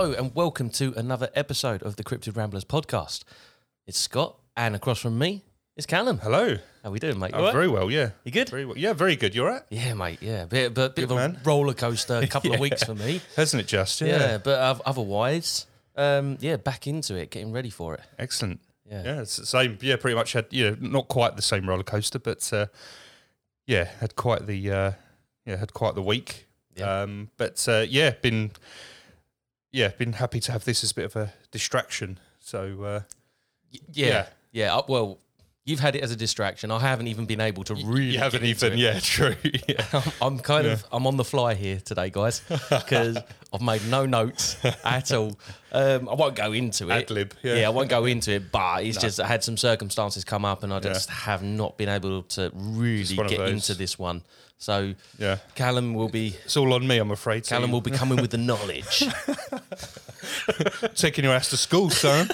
Hello and welcome to another episode of the Cryptid Ramblers podcast. It's Scott, and across from me is Callum. Hello. How are we doing, mate? You I'm all right? very well, yeah. You good? Very well. Yeah, very good. You're all right? Yeah, mate. Yeah, bit, bit Good of a man. roller coaster, A couple of weeks for me. Hasn't it just? Yeah, Yeah. but oth- otherwise, um, yeah, back into it, getting ready for it. Excellent. Yeah. Yeah, it's the same. Yeah, pretty much had, you know, not quite the same roller coaster, but uh, yeah, had quite the, uh, yeah, had quite the week. Yeah. Um, but uh, yeah, been, yeah, been happy to have this as a bit of a distraction. So uh, Y- Yeah, Yeah. yeah. uh, well, you've had it as a distraction. I haven't even been able to really. you haven't even, yeah, true. Yeah. I'm, I'm kind of I'm on the fly here today, guys, because I've made no notes at all. Um, I won't go into it. Ad lib, yeah. I won't go into it. But it's just I had some circumstances come up, and I just have not been able to really get into this one. So Yeah. Callum will be It's all on me, I'm afraid. Callum will be coming with the knowledge. taking your ass to school, son.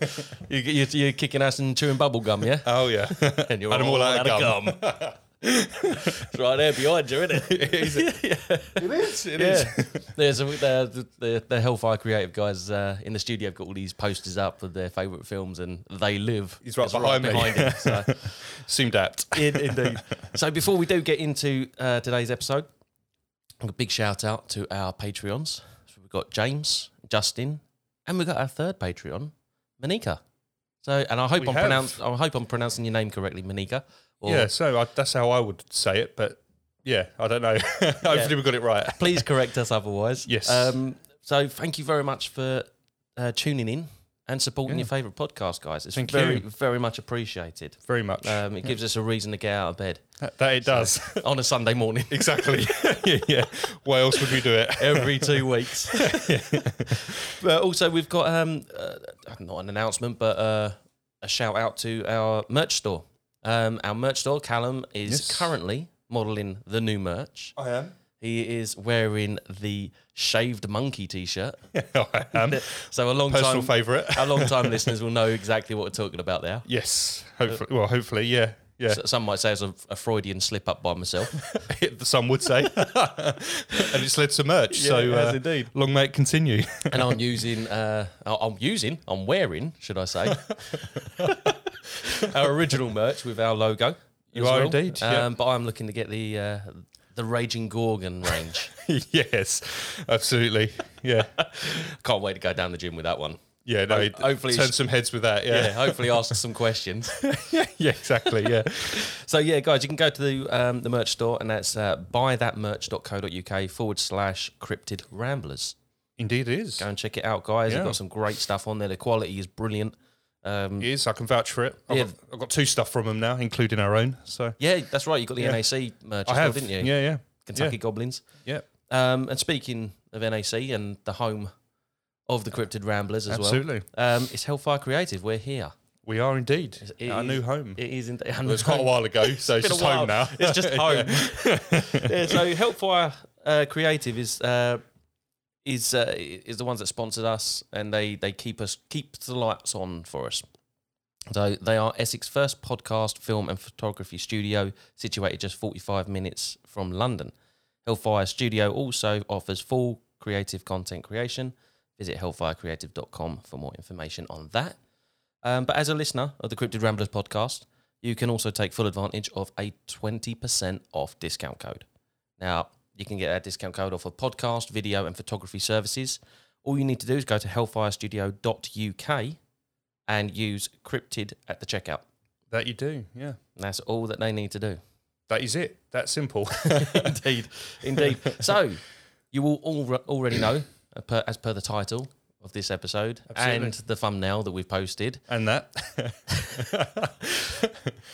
you, you, you're kicking ass and chewing bubble gum, yeah? oh, yeah. And you're 'em all out of gum. gum. it's right there behind you, isn't it? It is. It Yeah. is. There's a, the, the, the Hellfire Creative guys uh, in the studio have got all these posters up with their favourite films, and they live. He's right behind me. him. So, Seemed apt. in- indeed. So before we do get into uh, today's episode, a big shout out to our Patreons. So we've got James, Justin, and we've got our third Patreon, Monika. So, and I hope We I'm pronounce, I hope I'm pronouncing your name correctly, Monika. Or Yeah, so I, that's how I would say it, but yeah, I don't know. Hopefully we got it right. please correct us otherwise. Yes. Um, so thank you very much for uh, tuning in and supporting Yeah. your favourite podcast, guys. It's Thank very, you. very much appreciated. Very much. Um, it gives us a reason to get out of bed that, that it does. on a Sunday morning exactly. yeah, yeah. Why else would we do it? every two weeks. but also, we've got um, uh, not an announcement, but uh, a shout out to our merch store. Um, our merch store, Callum, is Yes. currently modelling the new merch. I am. He is wearing the shaved monkey t-shirt. I am. So a long Personal time, faivourite. our long time listeners will know exactly what we're talking about there. Yes. Hopefully. Well, hopefully, yeah. Yeah. Some might say it's a, a Freudian slip up by myself. Some would say. and it's led to merch. so it has uh, indeed. long may it continue. and I'm using, uh, I'm using, I'm wearing, should I say, our original merch with our logo. You are indeed, yeah. Um, but I'm looking to get the uh, the Raging Gorgon range. yes. Absolutely. Yeah. Can't wait to go down the gym with that one. Yeah. No. Ho- hopefully turn some heads with that. Yeah, Yeah. hopefully ask some questions. Yeah. yeah exactly. Yeah. So yeah, guys, you can go to the um, the merch store, and that's uh, buythatmerch.co.uk forward slash cryptid ramblers. Indeed, it is. Go and check it out, guys. They've got some great stuff on there. The quality is brilliant. Um, It is. I can vouch for it. I've, Yeah. got, I've got two stuff from them now, including our own. So yeah, that's right. You got the Yeah. NAC merch, I as well, didn't you? Yeah, yeah, Kentucky Goblins. yeah. Um, and speaking of NAC and the home of the Cryptid Ramblers as Absolutely, well, um, it's Hellfire Creative. We're here. we are indeed It our is- new home. It is. In, Well, it's quite a while ago, so it's a just home now. It's just home. yeah, so Hellfire uh, Creative is uh, is uh, is the ones that sponsored us, and they they keep us keep the lights on for us. So they are Essex first podcast, film, and photography studio, situated just forty five minutes from London. Hellfire Studio also offers full creative content creation. Visit hellfirecreative.com for more information on that. Um, but as a listener of the Cryptid Ramblers podcast, you can also take full advantage of a 20% off discount code. Now, you can get that discount code off of podcast, video, and photography services. All you need to do is go to hellfirestudio.uk and use cryptid at the checkout. That you do, yeah. And that's all that they need to do. That is it. That simple. indeed, indeed. So, you will all already know, uh, per, as per the title of this episode Absolutely. and the thumbnail that we've posted, and that.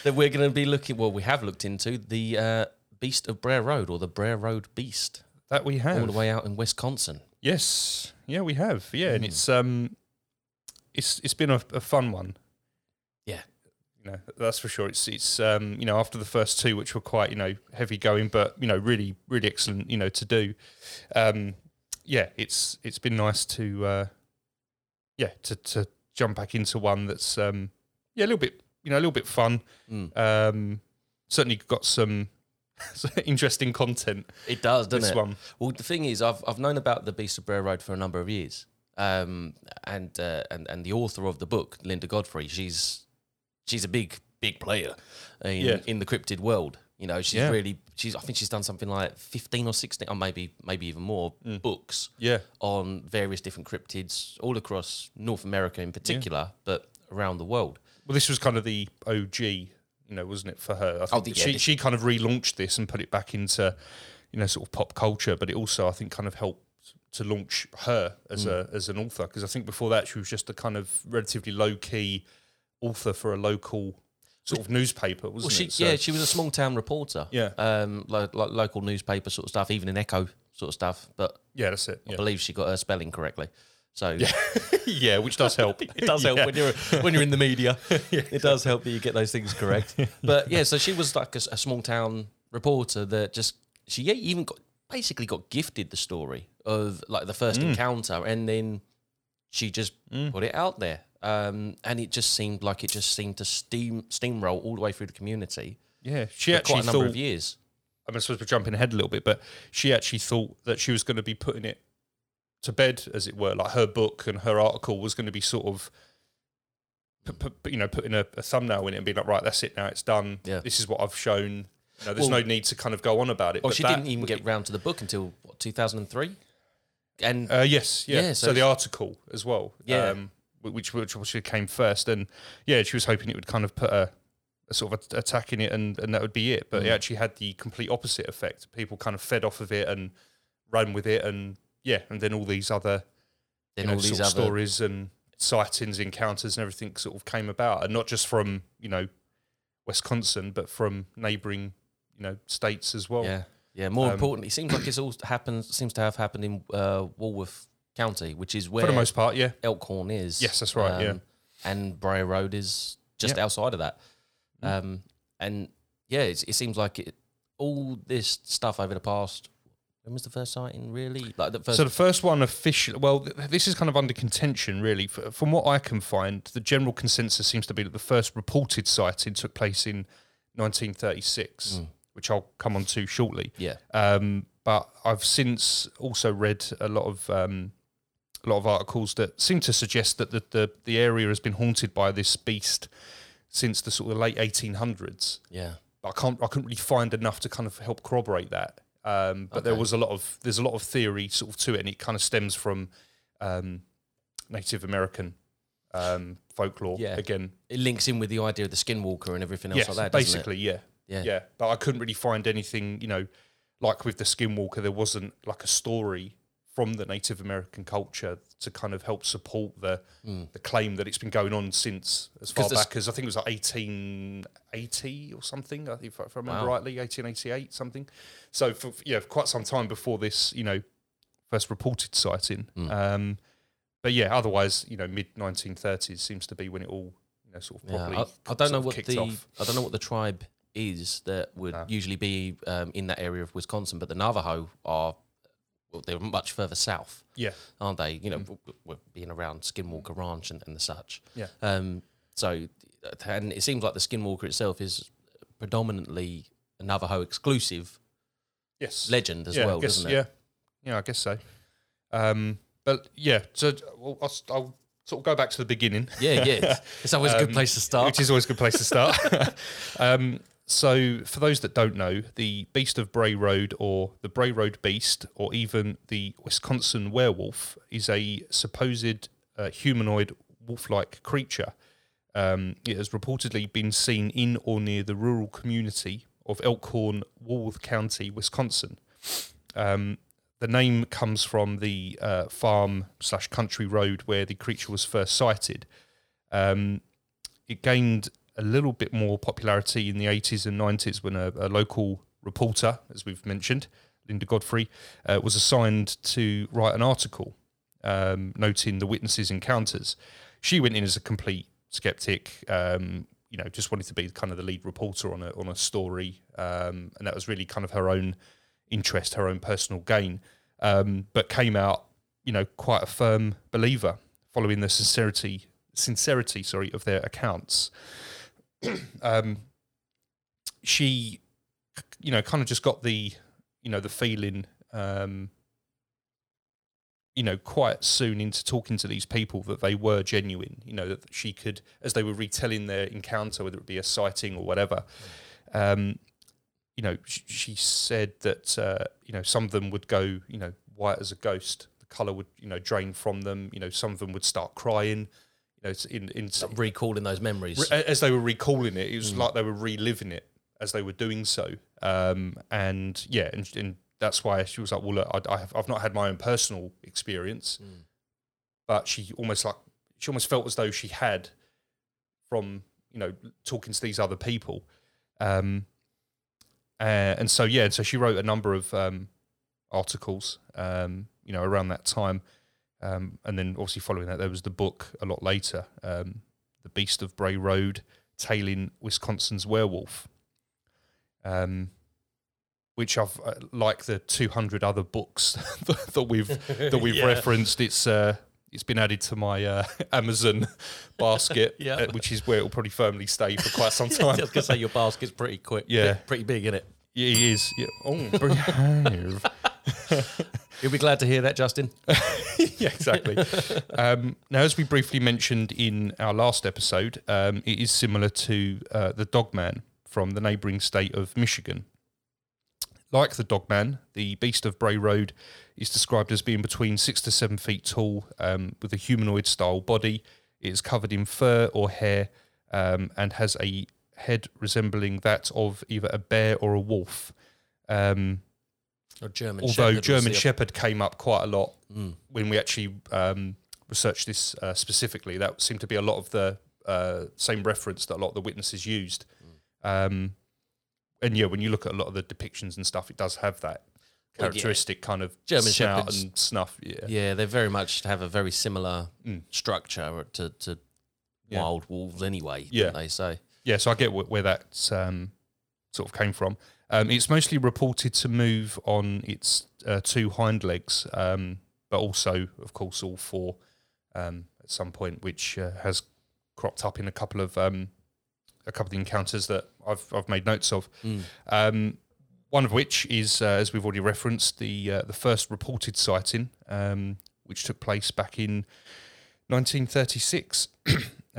that we're going to be looking. Well, we have looked into the uh, Beast of Bray Road or the Bray Road Beast, that we have. all the way out in Wisconsin. Yes. Yeah, we have. Yeah, Hmm. and it's um, it's it's been a, a fun one. Yeah. You know, that's for sure. It's it's um, you know, after the first two, which were quite you know heavy going, but you know, really really excellent. You know, to do. Um, yeah, it's it's been nice to uh, yeah to to jump back into one that's um, yeah a little bit you know a little bit fun. Mm. Um, certainly got some interesting content. It does, doesn't this it? one. Well, the thing is, I've I've known about the Beast of Bray Road for a number of years, um, and uh, and and the author of the book, Linda Godfrey, she's she's a big big player in Yeah. in the cryptid world. You know, she's Yeah. really she's I think she's done something like fifteen or sixteen, or maybe maybe even more Mm. books Yeah, on various different cryptids all across North America in particular, but around the world. well, this was kind of the OG, you know, wasn't it for her? I think the- that yeah, she she kind of relaunched this and put it back into, you know, sort of pop culture, but it also I think kind of helped to launch her as a Mm. as an author because I think before that she was just a kind of relatively low key author for a local sort of newspaper, wasn't Well, she it? So- yeah, she was a small town reporter. Yeah. um, like, like local newspaper sort of stuff, even in Echo sort of stuff. But yeah, that's it. I Yeah. believe she got her spelling correctly. So yeah, yeah which does help. it does help Yeah. when you're when you're in the media. It does help that you get those things correct. But yeah, so she was like a small town reporter that just she even got basically got gifted the story of like the first encounter, and then she just put it out there. Um, and it just seemed like it just seemed to steam steamroll all the way through the community Yeah, she for actually quite a number thought. of years. I'm supposed to be jumping ahead a little bit, but she actually thought that she was going to be putting it to bed, as it were. Like her book and her article was going to be sort of, pu- pu- you know, putting a, a thumbnail in it and being like, right, that's it now, it's done. Yeah. This is what I've shown. You know, there's Well- no need to kind of go on about it. Well, but she that- didn't even get round to the book until what 2003, and Uh, yes, yeah. Yeah, so, so the article as well. Yeah. Um, which which obviously came first, and yeah, she was hoping it would kind of put a, a sort of attack in it, and and that would be it. But it Mm. actually had the complete opposite effect. People kind of fed off of it and ran with it, and yeah, and then all these other then you know, all these sort other stories and sightings, encounters, and everything sort of came about, and not just from you know Wisconsin, but from neighbouring you know states as well. Yeah, yeah. More Um, importantly, it seems like it's all happened. Seems to have happened in uh, Walworth County, which is where For the most part, yeah. Elkhorn is. Um, Yes, that's right, yeah. and Bray Road is just outside of that. Mm. Um, and yeah, it's, it seems like it, all this stuff over the past. When was the first sighting? Really, like the first. So the first one official. Well, th- this is kind of under contention, really. F- From what I can find, the general consensus seems to be that the first reported sighting took place in 1936, Mm. which I'll come on to shortly. yeah, Um, but I've since also read a lot of um, a lot of articles that seem to suggest that the, the the area has been haunted by this beast since the sort of late 1800s. yeah, But I can't I couldn't really find enough to kind of help corroborate that. Um, but there was a lot of there's a lot of theory sort of to it, and it kind of stems from um, Native American um, folklore. Yeah. Again, it links in with the idea of the skinwalker and everything else yes, like that. basically, yeah, yeah, yeah. But I couldn't really find anything, you know, like with the Skinwalker, there wasn't like a story from the Native American culture to kind of help support the the claim that it's been going on since as far back as I think it was like 1880 or something. I think if I, if I remember Wow. rightly, 1888 something. So for yeah, for quite some time before this, you know, first reported sighting. Hmm. Um, but yeah, otherwise, you know, mid 1930s seems to be when it all you know sort of Yeah, properly. I, I don't know what the off. I don't know what the tribe is that would No. usually be um, in that area of Wisconsin, but the Navajo are well, they're much further south, Yeah, aren't they? You know, w- w- being around Skinwalker Ranch and, and the such. yeah. Um, so, and it seems like the Skinwalker itself is predominantly a Navajo exclusive Yes. legend as yeah, well, guess, doesn't it? Yeah, yeah, I guess so. Um, but yeah, so well, I'll, I'll sort of go back to the beginning, Yeah, yeah. It's always a good Um, place to start. which is always a good place to start. um, so, for those that don't know, the Beast of Bray Road, or the Bray Road Beast, or even the Wisconsin Werewolf, is a supposed uh, humanoid wolf-like creature. Um, it has reportedly been seen in or near the rural community of Elkhorn, Walworth County, Wisconsin. Um, the name comes from the uh, farm slash country road where the creature was first sighted. Um, it gained a little bit more popularity in the 80s and 90s when a, a local reporter, as we've mentioned, Linda Godfrey, uh, was assigned to write an article um, noting the witnesses' encounters. She went in as a complete skeptic, um, you know, just wanted to be kind of the lead reporter on a on a story, um, and that was really kind of her own interest, her own personal gain. Um, but came out, you know, quite a firm believer, following the sincerity sincerity, sorry, of their accounts. um, she, you know, kind of just got the, you know, the feeling um, you know, quite soon into talking to these people that they were genuine. You know, that she could, as they were retelling their encounter, whether it be a sighting or whatever. Um, you know, sh- she said that uh, you know some of them would go, you know, white as a ghost. The color would, you know, drain from them. You know, some of them would start crying. You know, in in recalling those memories. Re- as they were recalling it, it was mm. like they were reliving it as they were doing so. Um, and yeah, and, and, that's why she was like, "Well, look, I, I have, I've not had my own personal experience, mm. but she almost like she almost felt as though she had from you know talking to these other people." Um, uh, and so yeah, and so she wrote a number of um, articles, um, you know, around that time, um, and then obviously following that, there was the book a lot later, um, "The Beast of Bray Road: Tailing Wisconsin's Werewolf," um, which I've uh, like the two hundred other books that we've that we've yeah. referenced. It's uh, it's been added to my uh, Amazon basket, yeah. uh, which is where it will probably firmly stay for quite some time. I was going to say your basket's pretty quick, yeah, pretty big, isn't it? Yeah, he is. Yeah. Oh. You'll be glad to hear that, Justin. yeah, exactly. Um, now, as we briefly mentioned in our last episode, um, it is similar to uh, the Dogman from the neighbouring state of Michigan. Like the Dogman, the Beast of Bray Road is described as being between six to seven feet tall, um, with a humanoid style body. It is covered in fur or hair um, and has a head resembling that of either a bear or a wolf. Um, or German although Shepherd German Shepherd came up quite a lot mm. when we actually um, researched this uh, specifically. That seemed to be a lot of the uh, same reference that a lot of the witnesses used. Mm. and yeah, when you look at a lot of the depictions and stuff, it does have that characteristic well, yeah. kind of German snout and snuff. Yeah, yeah, they very much have a very similar mm. structure to, to yeah. wild wolves anyway. Yeah, they say yeah, so I get wh- where that um, sort of came from. Um, it's mostly reported to move on its uh, two hind legs, um, but also, of course, all four um, at some point, which uh, has cropped up in a couple of um, a couple of encounters that I've I've made notes of. Mm. one of which is, uh, as we've already referenced, the uh, the first reported sighting, um, which took place back in 1936.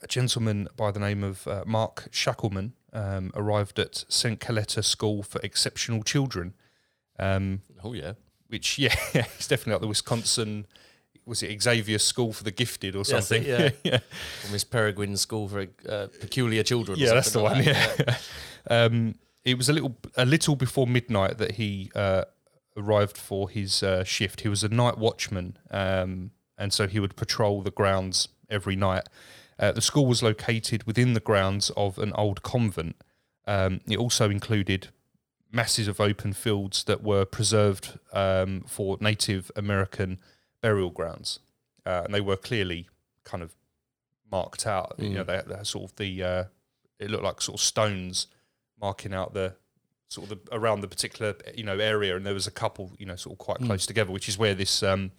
a gentleman by the name of uh, Mark Shackleman um, arrived at St. Coletta School for Exceptional Children. Um, oh, yeah. Which, yeah, it's definitely like the Wisconsin, was it Xavier School for the Gifted or something? It, yeah. yeah. Or Miss Peregrine School for uh, Peculiar Children. Yeah, that's the like one, that. yeah. um, it was a little, a little before midnight that he uh, arrived for his uh, shift. He was a night watchman, um, and so he would patrol the grounds every night. Uh, the school was located within the grounds of an old convent. Um, it also included masses of open fields that were preserved um, for Native American burial grounds, uh, and they were clearly kind of marked out. Mm. You know, mm. they, they sort of the uh, it looked like sort of stones marking out the sort of the, around the particular you know area, and there was a couple you know sort of quite mm. close together, which is where this um,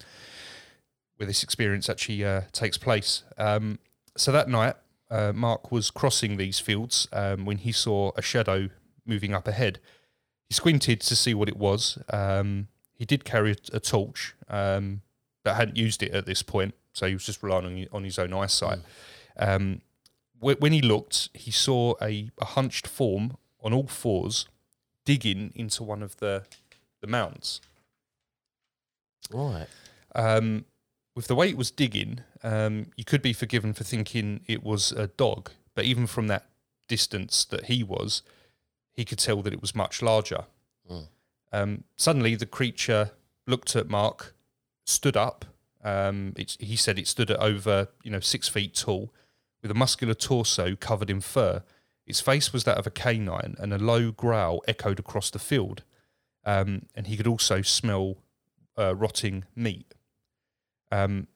where this experience actually uh, takes place. Um, so that night, uh, Mark was crossing these fields um, when he saw a shadow moving up ahead. He squinted to see what it was. Um, he did carry a, a torch, um, but hadn't used it at this point, so he was just relying on, on his own eyesight. Mm. Wh- when he looked, he saw a, a hunched form on all fours digging into one of the the mounds. Right. Um, with the way it was digging, um, you could be forgiven for thinking it was a dog, but even from that distance that he was, he could tell that it was much larger. Mm. Um, suddenly, the creature looked at Mark, stood up. Um, he said it stood at over, you know, six feet tall, with a muscular torso covered in fur. Its face was that of a canine, and a low growl echoed across the field. Um, and he could also smell uh, rotting meat. Um,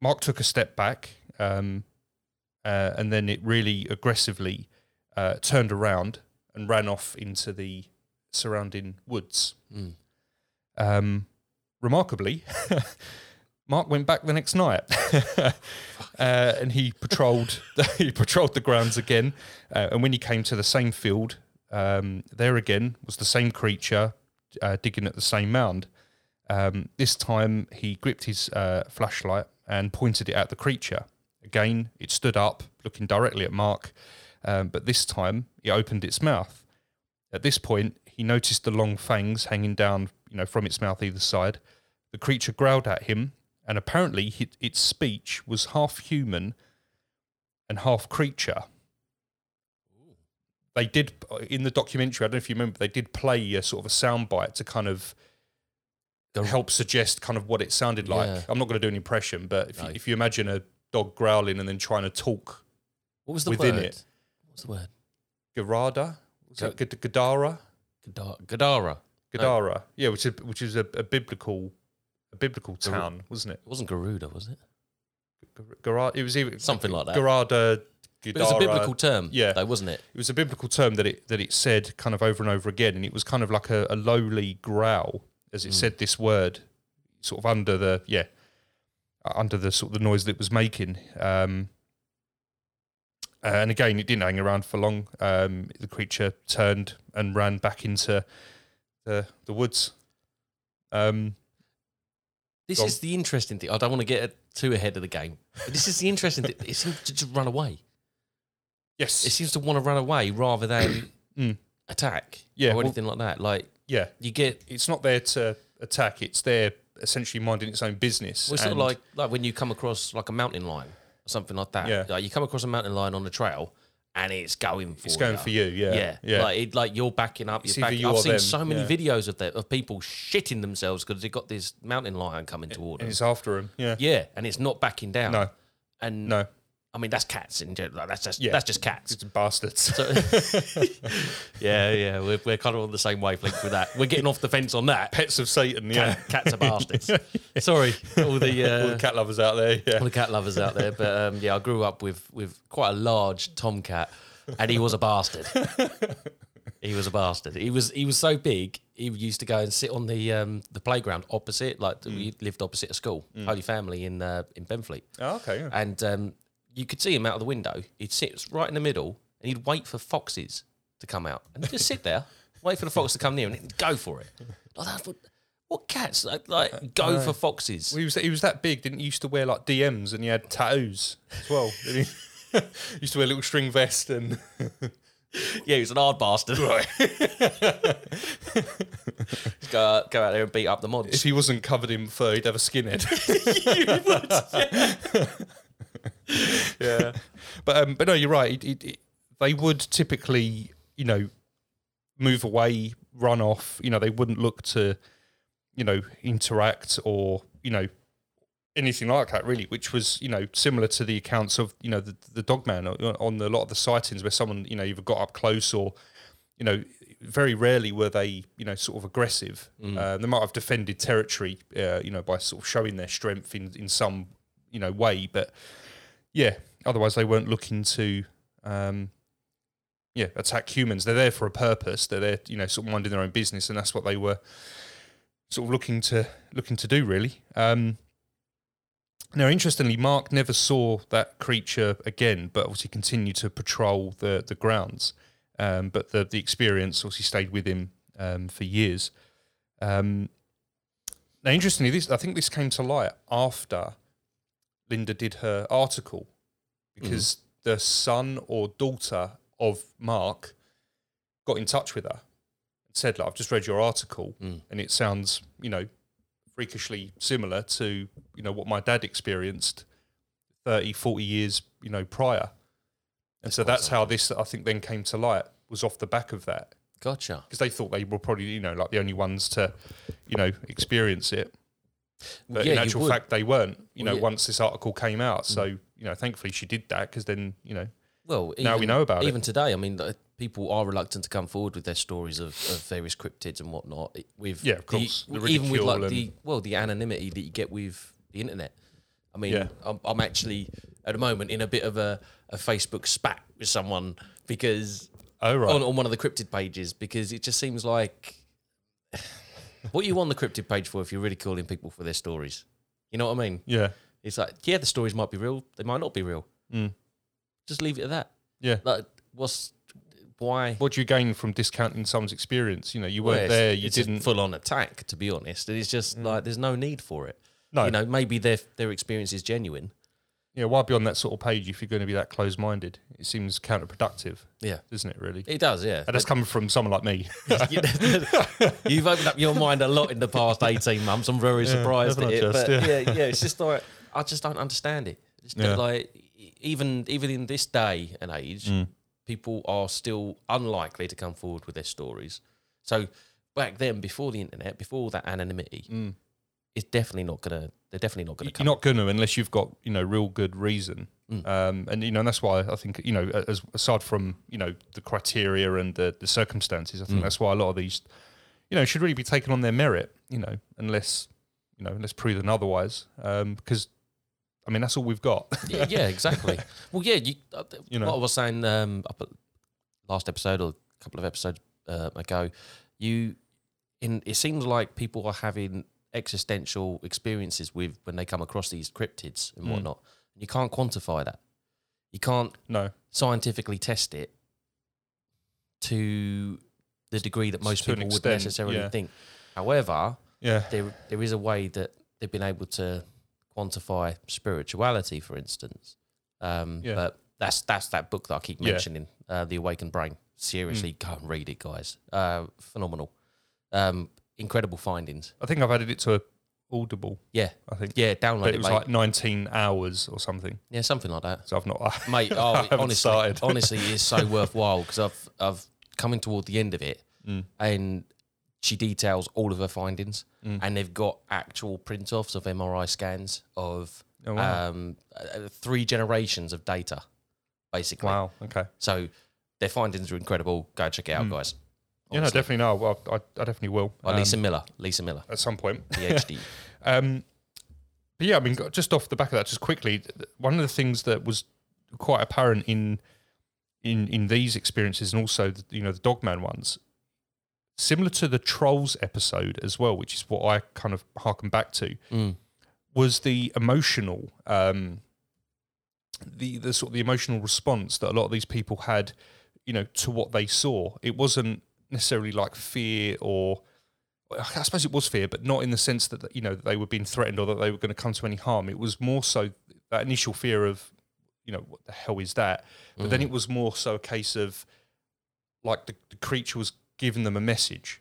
Mark took a step back, um, uh, and then it really aggressively uh, turned around and ran off into the surrounding woods. Mm. Um, remarkably, Mark went back the next night, uh, and he patrolled he patrolled the grounds again. Uh, and when he came to the same field, um, there again was the same creature uh, digging at the same mound. Um, this time he gripped his uh, flashlight and pointed it at the creature. Again, it stood up, looking directly at Mark, um, but this time it opened its mouth. At this point, he noticed the long fangs hanging down, you know, from its mouth either side. The creature growled at him, and apparently hi- its speech was half human and half creature. They did in the documentary. I don't know if you remember. They did play a sort of a soundbite to kind of Help suggest kind of what it sounded like. Yeah. I'm not going to do an impression, but if, No. you, if you imagine a dog growling and then trying to talk What was the within word? it. What's the word? Garada, it Gadara, Gadara. Gadara. Gadara, yeah, which is which is a, a biblical a biblical Gar- town, wasn't it? It wasn't Garuda, was it? Garada, it was even Something like that. Garada, it was a biblical term, yeah. though, wasn't it? It was a biblical term that it that it said kind of over and over again, and it was kind of like a, a lowly growl as it Mm. said this word, sort of under the yeah, under the sort of the noise that it was making. Um, uh, and again, it didn't hang around for long. Um, the creature turned and ran back into the the woods. Um, This is the interesting thing. I don't want to get too ahead of the game. But this is the interesting thing. It seems to just run away. yes, It seems to want to run away rather than Mm. attack Yeah, or well- anything like that. Like, yeah. you get It's not there to attack. It's there essentially minding its own business. Well, it's sort of like like when you come across like a mountain lion or something like that. Yeah. Like you come across a mountain lion on the trail and it's going for it's going you. for you. Yeah, Yeah, yeah. Like it, like you're backing up. It's You're backing. you I've seen them, so many yeah. videos of that of people shitting themselves because they've got this mountain lion coming toward and them. it's after him. Yeah. Yeah, and it's not backing down. No, and no, I mean that's cats in general. That's just Yeah. that's just cats. it's bastards. So, yeah, yeah, we're, we're kind of on the same wavelength with that. We're getting off the fence on that. Pets of Satan. Yeah. Cat, cats are bastards. Sorry, all the uh, All the cat lovers out there. Yeah. all the cat lovers out there. But um, yeah, I grew up with with quite a large tomcat, and he was a bastard. he was a bastard. He was he was so big. He used to go and sit on the um, the playground opposite. Like we lived opposite a school, Holy Family in uh, in Benfleet, Oh, okay. yeah. and um, you could see him out of the window. He'd sit right in the middle, and he'd wait for foxes to come out, and he'd just sit there, wait for the fox to come near, and he'd go for it. Like, that's what, what cats like, like go for foxes? Well, he was he was that big. Didn't he used to wear like DMs and he had tattoos as well. didn't he? used to wear a little string vest and Yeah, he was an hard bastard. Right. go, go out there and beat up the mods. if he wasn't covered in fur, he'd have a skinhead. yeah, but um, but no, you're right. It, it, it, they would typically, you know, move away, run off. You know, they wouldn't look to, you know, interact or you know anything like that really. Which was you know similar to the accounts of you know the the dog man on on a lot of the sightings where someone you know either got up close or you know very rarely were they you know sort of aggressive. Uh, they might have defended territory, uh, you know, by sort of showing their strength in in some you know way, but yeah, otherwise they weren't looking to. Um, yeah, attack humans. They're there for a purpose. They're there, you know, sort of minding their own business, and that's what they were sort of looking to looking to do, really. Um, now, interestingly, Mark never saw that creature again, but obviously continued to patrol the the grounds. Um, but the the experience obviously stayed with him um, for years. Um, now, interestingly, this I think this came to light after Linda did her article because the son or daughter of Mark got in touch with her and said, like, I've just read your article Mm. and it sounds, you know, freakishly similar to, you know, what my dad experienced 30, 40 years, you know, prior. And so quite that's how this, I think, then came to light was off the back of that Gotcha. because they thought they were probably, you know, like the only ones to, you know, experience it. But yeah, in actual fact, they weren't. You Well, know, yeah. once this article came out, so mm. you know, thankfully she did that because then you know, Well, Now we know about it. Even today, I mean, people are reluctant to come forward with their stories of, of various cryptids and whatnot. With Yeah, of course, the even with like the well, the anonymity that you get with the internet. I mean, Yeah. I'm, I'm actually at the moment in a bit of a, a Facebook spat with someone because oh right, on, on one of the cryptid pages because it just seems like what are you on the cryptid page for if you're ridiculing people for their stories? You know what I mean? yeah, It's like, yeah, the stories might be real, they might not be real. Mm. Just leave it at that. yeah, Like, what's why? What do you gain from discounting someone's experience? You know, you weren't Well, there, you it's didn't. full on attack, to be honest. And it's just like there's no need for it. No. You know, maybe their their experience is genuine. Yeah, why be on that sort of page if you're going to be that closed minded? It seems counterproductive, Yeah, doesn't it? Really. it does. Yeah, and that's coming from someone like me. You've opened up your mind a lot in the past 18 months. I'm very surprised at it. just? but Yeah. yeah. yeah, it's just like I just don't understand it. It's Yeah. like even even in this day and age, Mm. people are still unlikely to come forward with their stories. So back then, before the internet, before that anonymity, Mm. it's definitely not gonna. They're definitely not gonna You're come. not going to unless you've got you know real good reason. Mm. Um, and you know and that's why I think you know as aside from you know the criteria and the, the circumstances, I think Mm. that's why a lot of these you know should really be taken on their merit. You know unless you know unless proven otherwise. Um, because I mean that's all we've got. yeah, yeah, exactly. Well, yeah, you, uh, You know. what I was saying um, up at last episode or a couple of episodes uh, ago, you in it seems like people are having existential experiences with when they come across these cryptids and Mm. whatnot. You can't quantify that. You can't no, scientifically test it to the degree that most people would necessarily yeah. think. However, yeah, there there is a way that they've been able to quantify spirituality, for instance. Um, Yeah. But that's that's that book that I keep Yeah. Mm. mentioning, uh, The Awakened Brain. Seriously, go and read it, guys. Uh, phenomenal, um, incredible findings. I think I've added it to a Audible. Yeah, I think, yeah. Download but it, it was mate. like 19 hours or something. yeah, something like that, So I've not. mate. I Oh, haven't honestly, started. honestly, it's so worthwhile because I've I've coming toward the end of it, Mm. and she details all of her findings, Mm. and they've got actual print offs of MRI scans of Oh, wow. um, uh, three generations of data, basically. wow. Okay. So their findings are incredible. Go check it out, Mm. Guys. Yeah, no, definitely no. Well, I, I definitely will. Um, Lisa Miller. Lisa Miller, at some point. PhD. Um, but yeah, I mean, just off the back of that, just quickly, one of the things that was quite apparent in in in these experiences, and also the, you know the Dogman ones, similar to the Trolls episode as well, which is what I kind of harken back to, Mm. was the emotional, um, the the sort of the emotional response that a lot of these people had, you know, to what they saw. It wasn't necessarily like fear or I suppose it was fear, but not in the sense that you know they were being threatened or that they were going to come to any harm. It was more so that initial fear of, you know, what the hell is that? But then Mm. it was more so a case of, like the, the creature was giving them a message,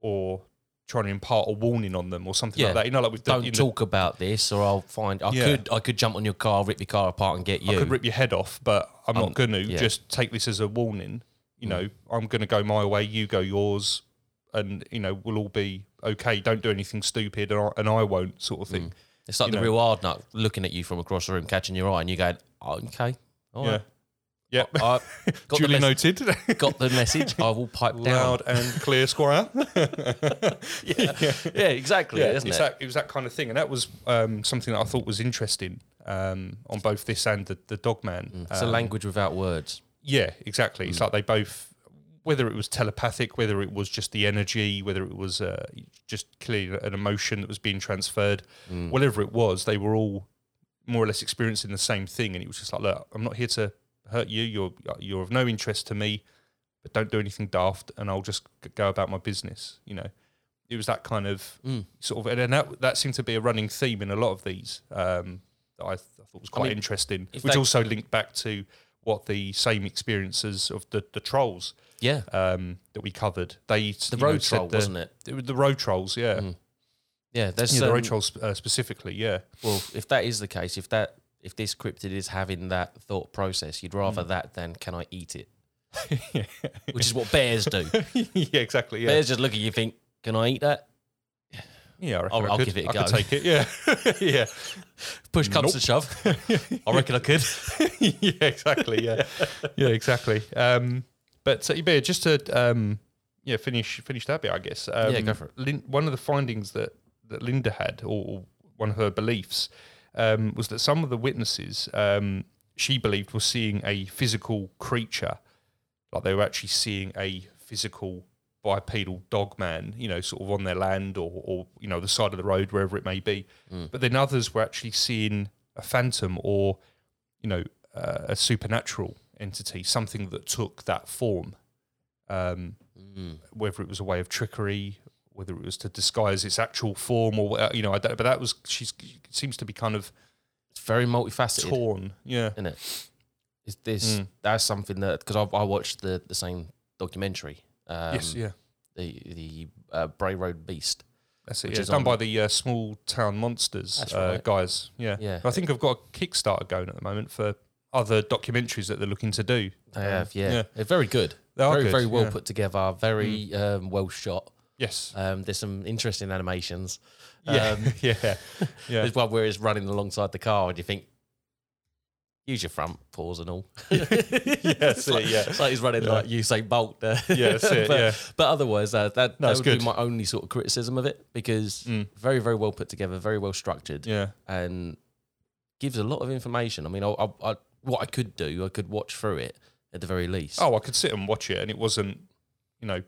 or trying to impart a warning on them, or something Yeah. like that. You know, like with the, Don't talk about this, or I'll find. I Yeah. could. I could jump on your car, rip your car apart, and get you. I could rip your head off, but I'm Um, not going to. yeah. Just take this as a warning. You Mm. know, I'm going to go my way, you go yours, and you know we'll all be okay. Don't do anything stupid, and I, and I won't, sort of thing. Mm. It's like you the know. real hard nut looking at you from across the room, catching your eye, and you going, oh, "Okay, all Yeah, right. yeah. I got Duly the mes- noted. got the message. I will pipe down. Loud and clear, Squire. Yeah, yeah, exactly. yeah, isn't it's it? that, it was that kind of thing, and that was um, something that I thought was interesting um, on both this and the, the Dogman. Mm. It's a Um, language without words. Yeah, exactly. It's Mm. like they both, whether it was telepathic, whether it was just the energy, whether it was uh, just clearly an emotion that was being transferred, Mm. whatever it was, they were all more or less experiencing the same thing. And it was just like, look, I'm not here to hurt you. You're you're of no interest to me, but don't do anything daft, and I'll just go about my business. You know, it was that kind of Mm. sort of, and that that seemed to be a running theme in a lot of these um, that I, th- I thought was quite mean, interesting, which they- also linked back to what the same experiences of the, the trolls Yeah, um, that we covered. They the you know, road troll, the, wasn't it? it the road trolls, yeah, Mm. Yeah, there's yeah, the road trolls uh, specifically, yeah, Well, if that is the case, if that if this cryptid is having that thought process, you'd Mm. rather that than can I eat it? Which is what bears do. yeah, exactly, yeah, Bears just look at you, think, can I eat that? Yeah. I reckon I'll- I I'll could, give it a I could go. take it, yeah, yeah, Push comes to shove. I reckon I could. yeah, exactly, yeah, yeah, exactly. Um, but uh, yeah, just to um, yeah, finish finish that bit, I guess. Um, Yeah, go for it. Lin- one of the findings that that Linda had, or, or one of her beliefs, um, was that some of the witnesses um, she believed were seeing a physical creature, like they were actually seeing a physical bipedal dog man, you know, sort of on their land or, or you know the side of the road, wherever it may be. Mm. But then others were actually seeing a phantom or, you know, uh, a supernatural entity, something that took that form. um, Mm. whether it was a way of trickery, whether it was to disguise its actual form, or uh, you know, I don't, but that was she seems to be kind of It's very multifaceted, torn. Yeah, isn't it? Is this Mm. that's something that because I, I watched the the same documentary. Um, yes, yeah. The the uh, Bray Road Beast. That's it. which Yeah. is Done by the uh, Small Town Monsters uh, right. guys. Yeah. Yeah. I think I've got a Kickstarter going at the moment for other documentaries that they're looking to do. They Um, have, yeah. yeah. They're very good. They are very good, very well yeah. Mm. put together. Very um, well shot. Yes. Um, there's some interesting animations. yeah. Um, yeah. Yeah. There's one where it's running alongside the car, and you think, use your front paws and all. that's like, it, yeah. It's like he's running Yeah. like Usain Bolt. there. Yeah, that's it, but, yeah. but otherwise, uh, that, No, that would be my only sort of criticism of it because Mm. very, very well put together, very well structured, Yeah. and gives a lot of information. I mean, I, I, I, what I could do, I could watch through it at the very least. Oh, I could sit and watch it, and it wasn't, you know,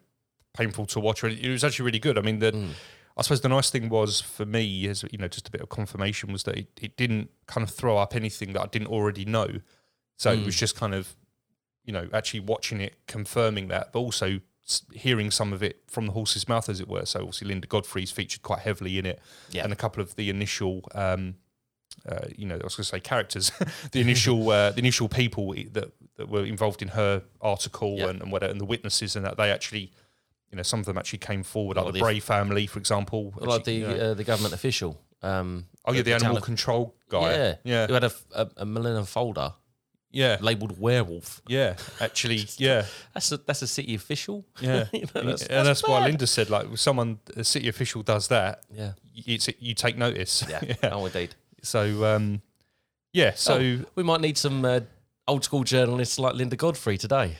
painful to watch. It was actually really good. I mean, the Mm. I suppose the nice thing was for me, is you know, just a bit of confirmation was that it, it didn't kind of throw up anything that I didn't already know. So it Mm. was just kind of, you know, actually watching it, confirming that, but also hearing some of it from the horse's mouth, as it were. So obviously, Linda Godfrey's featured quite heavily in it, Yeah. and a couple of the initial. Um, uh, you know, I was going to say characters, the initial, uh, the initial people that that were involved in her article Yeah. and, and whatever, and the witnesses, and that they actually, you know, some of them actually came forward, like the the- Bray family, for example. like the you know- uh, the government official. Um, oh yeah, the, town animal of- control guy. Yeah, yeah, who had a, a, a Millennium folder yeah, labeled werewolf. yeah. Actually, yeah, That's a that's a city official. yeah. You know, and that's- and that's, that's why. Linda said, like, if someone, a city official does that, Yeah, it's you take notice. yeah. yeah. Oh, indeed. So, um, yeah. So Oh, we might need some uh, old school journalists like Linda Godfrey today.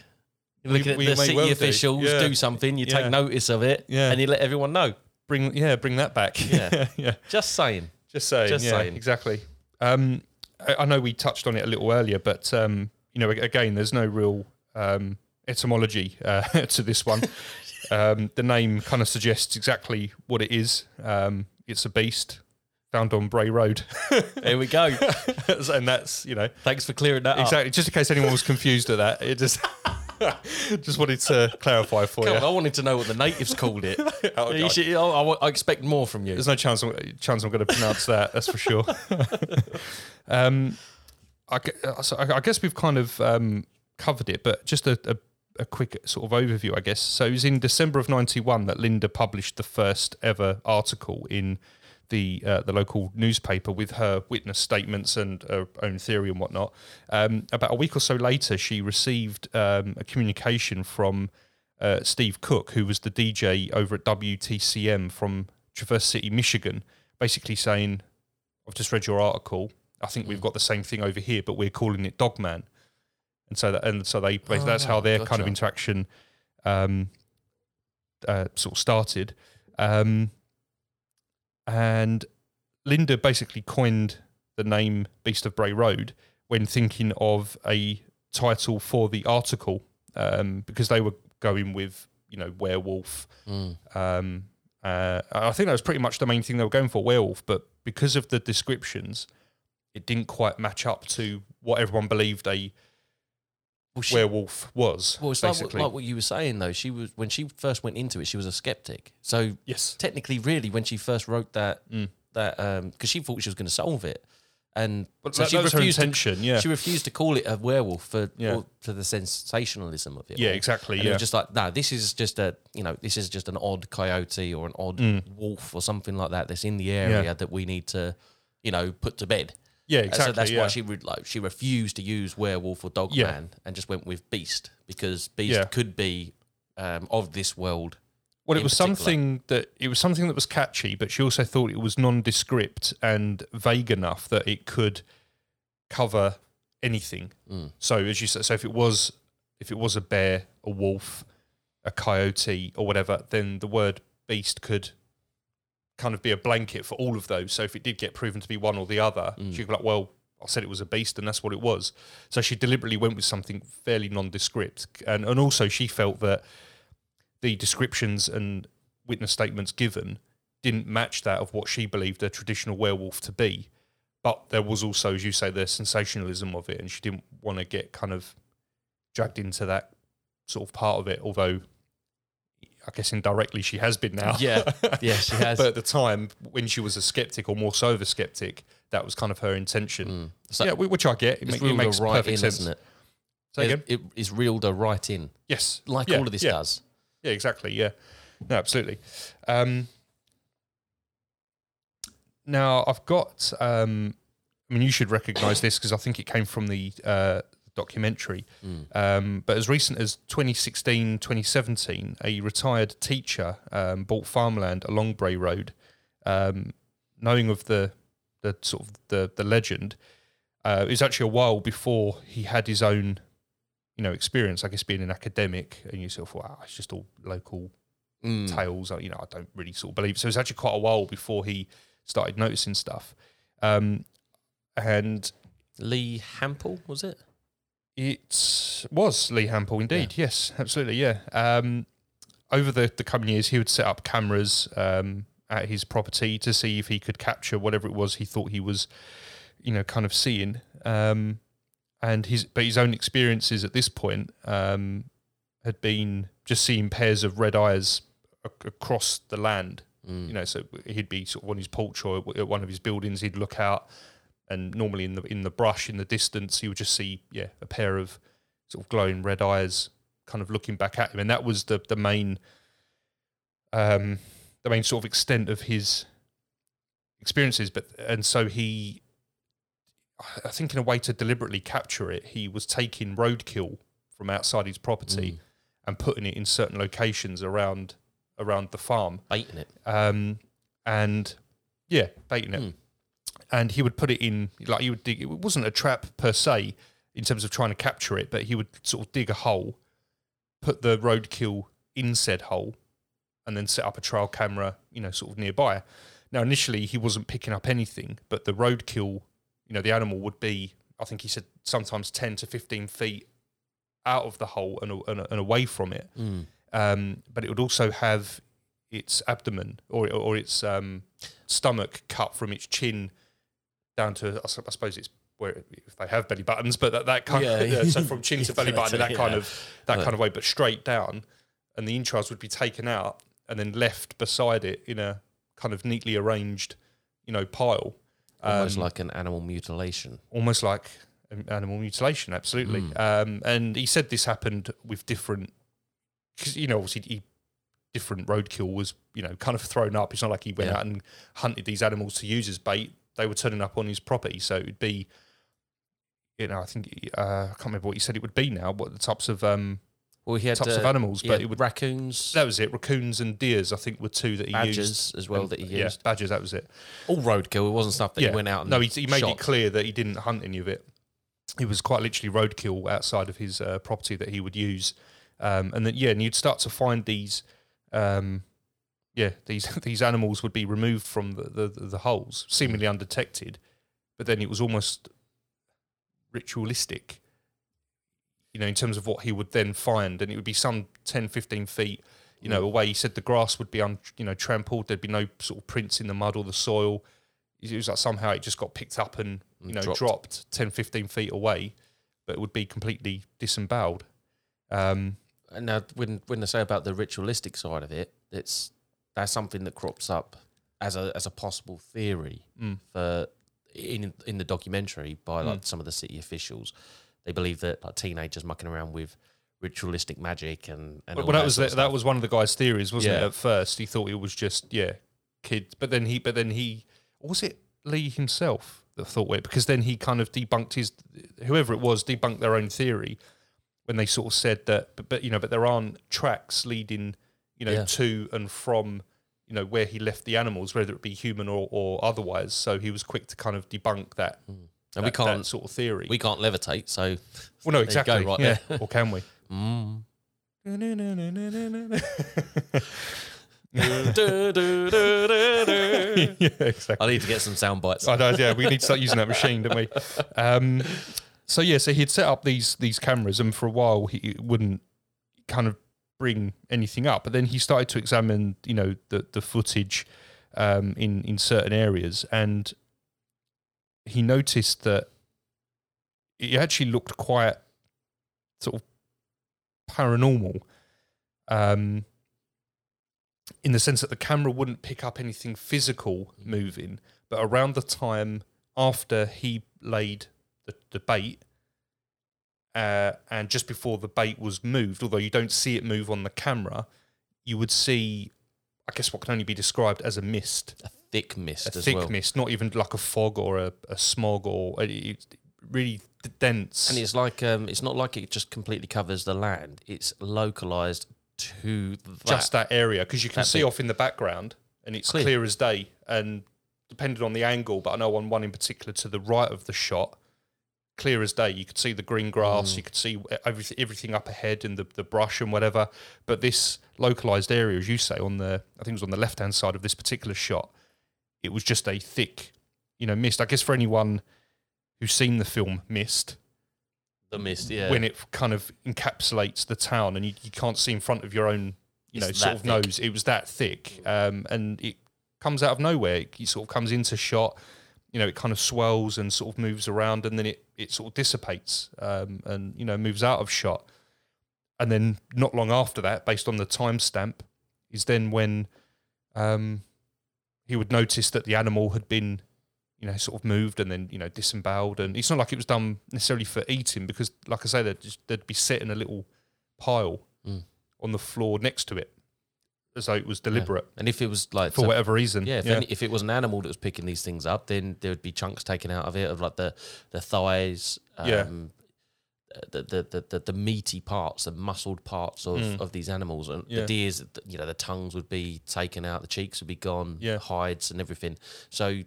You're looking we at the city well do, officials yeah. do something, you Yeah. take notice of it, Yeah. and you let everyone know. bring, yeah, bring that back. Yeah. yeah. Just saying. Just saying. Just saying. Exactly. Um, I, I know we touched on it a little earlier, but um, you know, again, there's no real um, etymology uh, to this one. um, the name kind of suggests exactly what it is. Um, it's a beast found on Bray Road, There we go. and that's you know Thanks for clearing that up. exactly. Just in case anyone was confused at that, it just just wanted to clarify for Come you. on, I wanted to know what the natives called it. Oh, You God. should- I, I- I expect more from you. There's no chance I'm, chance I'm going to pronounce that. That's for sure. um, I, gu- uh, so I I guess we've kind of um, covered it, but just a, a, a quick sort of overview, I guess. So it was in December of '91 that Linda published the first ever article in the uh, the local newspaper with her witness statements and her own theory and whatnot. Um, about a week or so later, she received um, a communication from uh, Steve Cook, who was the DJ over at WTCM from Traverse City, Michigan, basically saying, "I've just read your article. I think we've got the same thing over here, but we're calling it Dogman." And so that, and so they, basically that's how Oh, their kind of interaction um, uh, sort of started. Um, and Linda basically coined the name Beast of Bray Road when thinking of a title for the article um, because they were going with you know werewolf. Mm. Um, uh, I think that was pretty much the main thing they were going for, werewolf. But because of the descriptions, it didn't quite match up to what everyone believed a Well, she- werewolf was. well, it's like, like what you were saying though. She was when she first went into it, she was a skeptic. So yes, technically, really, when she first wrote that Mm. that um because she thought she was going to solve it, and but so that, she that refused to yeah, she refused to call it a werewolf for Yeah. or for the sensationalism of it. yeah, exactly. And it Yeah, was just like, no, this is just a, you know, this is just an odd coyote or an odd Mm. wolf or something like that that's in the area that we need to, you know, put to bed. Yeah, exactly. So that's yeah. why she re- like she refused to use werewolf or dog Yeah. man and just went with beast because beast Yeah. could be um, of this world. Well, it was particular. something that it was something that was catchy, but she also thought it was nondescript and vague enough that it could cover anything. Mm. So as you said, so if it was if it was a bear, a wolf, a coyote, or whatever, then the word beast could kind of be a blanket for all of those. So if it did get proven to be one or the other, Mm. she'd be like, well. I said it was a beast, and that's what it was. So she deliberately went with something fairly nondescript, and and also she felt that the descriptions and witness statements given didn't match that of what she believed a traditional werewolf to be. But there was also, as you say, the sensationalism of it, and she didn't want to get kind of dragged into that sort of part of it. Although I guess indirectly she has been now. Yeah, yeah, she has. but at the time, when she was a skeptic or more so of a skeptic, that was kind of her intention. Mm. So yeah, which I get. It, it's ma- it makes right perfect in, sense. isn't it? Say again? It, it is reeled her right in, Yes. like Yeah, all of this yeah. does. Yeah, exactly. Yeah, no, absolutely. Um, now I've got. Um, I mean, you should recognise this because I think it came from the uh, documentary. Um, but as recent as 2016, 2017, a retired teacher um, bought farmland along Bray Road, um, knowing of the the sort of the the legend. Uh, it was actually a while before he had his own you know, experience, I guess, being an academic, and you sort of, wow, it's just all local Mm. tales. You know, I don't really sort of believe. So it was actually quite a while before he started noticing stuff. Um, and Lee Hampel was it? It was Lee Hampel, indeed. Yes, absolutely. Yeah. Um, over the, the coming years, he would set up cameras um, at his property to see if he could capture whatever it was he thought he was, you know, kind of seeing. Um, and his but his own experiences at this point um, had been just seeing pairs of red eyes ac- across the land. Mm. You know, so he'd be sort of on his porch or at one of his buildings. He'd look out, and normally in the in the brush in the distance, you would just see yeah a pair of sort of glowing red eyes, kind of looking back at him, and that was the the main um the main sort of extent of his experiences. But and so he, I think in a way to deliberately capture it, he was taking roadkill from outside his property Mm. and putting it in certain locations around around the farm Baiting it. um, and yeah, baiting it. Mm. And he would put it in like he would dig. It wasn't a trap per se in terms of trying to capture it, but he would sort of dig a hole, put the roadkill in said hole, and then set up a trail camera, you know, sort of nearby. Now, initially, he wasn't picking up anything, but the roadkill, you know, the animal would be, I think he said, sometimes ten to fifteen feet out of the hole and, and, and away from it Mm. um, but it would also have its abdomen or or its um, stomach cut from its chin down to I suppose it's where if they have belly buttons, but that, that kind Yeah. of yeah, so from chin to belly button, that kind Yeah. of that kind of way, but straight down, and the entrails would be taken out and then left beside it in a kind of neatly arranged, you know, pile, Almost Um, like an animal mutilation. almost like animal mutilation, absolutely. Mm. Um, and he said this happened with different, because you know, obviously, he, different roadkill was you know kind of thrown up. It's not like he went Yeah. out and hunted these animals to use as bait. They were turning up on his property, so it'd be, you know, I think uh, I can't remember what he said it would be now. What the types of um, Well, he had types uh, of animals, but it would. raccoons, That was it. Raccoons and deers, I think, were two that he used. as well And- that he yeah, used. badgers. That was it. All roadkill. It wasn't stuff that yeah. he went out and no, he, he made shot. it clear that he didn't hunt any of it. It was quite literally roadkill outside of his uh, property that he would use, um, and then yeah, and you'd start to find these, um, yeah, these these animals would be removed from the the, the holes, seemingly undetected, but then it was almost ritualistic, you know, in terms of what he would then find, and it would be some 10, 15 feet, you know, away. He said the grass would be, un, you know, trampled. There'd be no sort of prints in the mud or the soil. It was like somehow it just got picked up and, you And know, dropped. dropped. 10, 15 feet away, but it would be completely disemboweled. Um, And now, when when they say about the ritualistic side of it, it's that's something that crops up as a as a possible theory Mm. for in in the documentary by like some of the city officials. They believe that like teenagers mucking around with ritualistic magic and and well, all that was the, that was one of the guy's theories, wasn't it? At first, he thought it was just yeah, kids, but then he, but then he, was it Lee himself that thought it? Because then he kind of debunked his, whoever it was, debunked their own theory when they sort of said that, but, but you know, but there aren't tracks leading, you know, Yeah. to and from, you know, where he left the animals, whether it be human or, or otherwise. So he was quick to kind of debunk that. and that, we can't sort of theory. we can't levitate, so well, no, exactly. right yeah. there. or can we? mm. yeah, exactly. I need to get some sound bites. I know, yeah, we need to start using that machine, don't we? Um, so yeah, so he'd set up these these cameras, and for a while he wouldn't kind of bring anything up, but then he started to examine, you know, the the footage um, in in certain areas, and he noticed that it actually looked quite sort of paranormal. Um, in the sense that the camera wouldn't pick up anything physical moving, but around the time after he laid the, the bait, uh, and just before the bait was moved, although you don't see it move on the camera, you would see, I guess, what can only be described as a mist, A thick mist a thick well. mist, not even like a fog or a, a smog or a, it's really d- dense. And it's like um, it's not like it just completely covers the land. It's localized to that. just that area because you can that see bit. off in the background and it's Clear. clear. as day and depending on the angle but i know on one in particular to the right of the shot clear as day. You could see the green grass you could see everything, everything up ahead and the, the brush and whatever. But this localized area as you say on the i think it was on the left hand side of this particular shot it was just a thick you know mist. I guess for anyone who's seen the film mist. The mist. Yeah, when it kind of encapsulates the town and you, you can't see in front of your own you know sort of thick. nose. It was that thick. Um, and it comes out of nowhere. It, it sort of comes into shot you know it kind of swells and sort of moves around and then it it sort of dissipates um, and you know moves out of shot. And then not long after that based on the timestamp is then when um, he would notice that the animal had been you know sort of moved and then you know disemboweled. And it's not like it was done necessarily for eating because like i say they'd, just, they'd be set in a little pile Mm. on the floor next to it as though it was deliberate and if it was like for so- whatever reason Yeah, if, Any, if it was an animal that was picking these things up, then there would be chunks taken out of it of like the the thighs, um, Yeah. the, the, the the meaty parts, the muscled parts of, Mm. of these animals, and Yeah. the deers, you know, the tongues would be taken out, the cheeks would be gone, Yeah. hides and everything. So,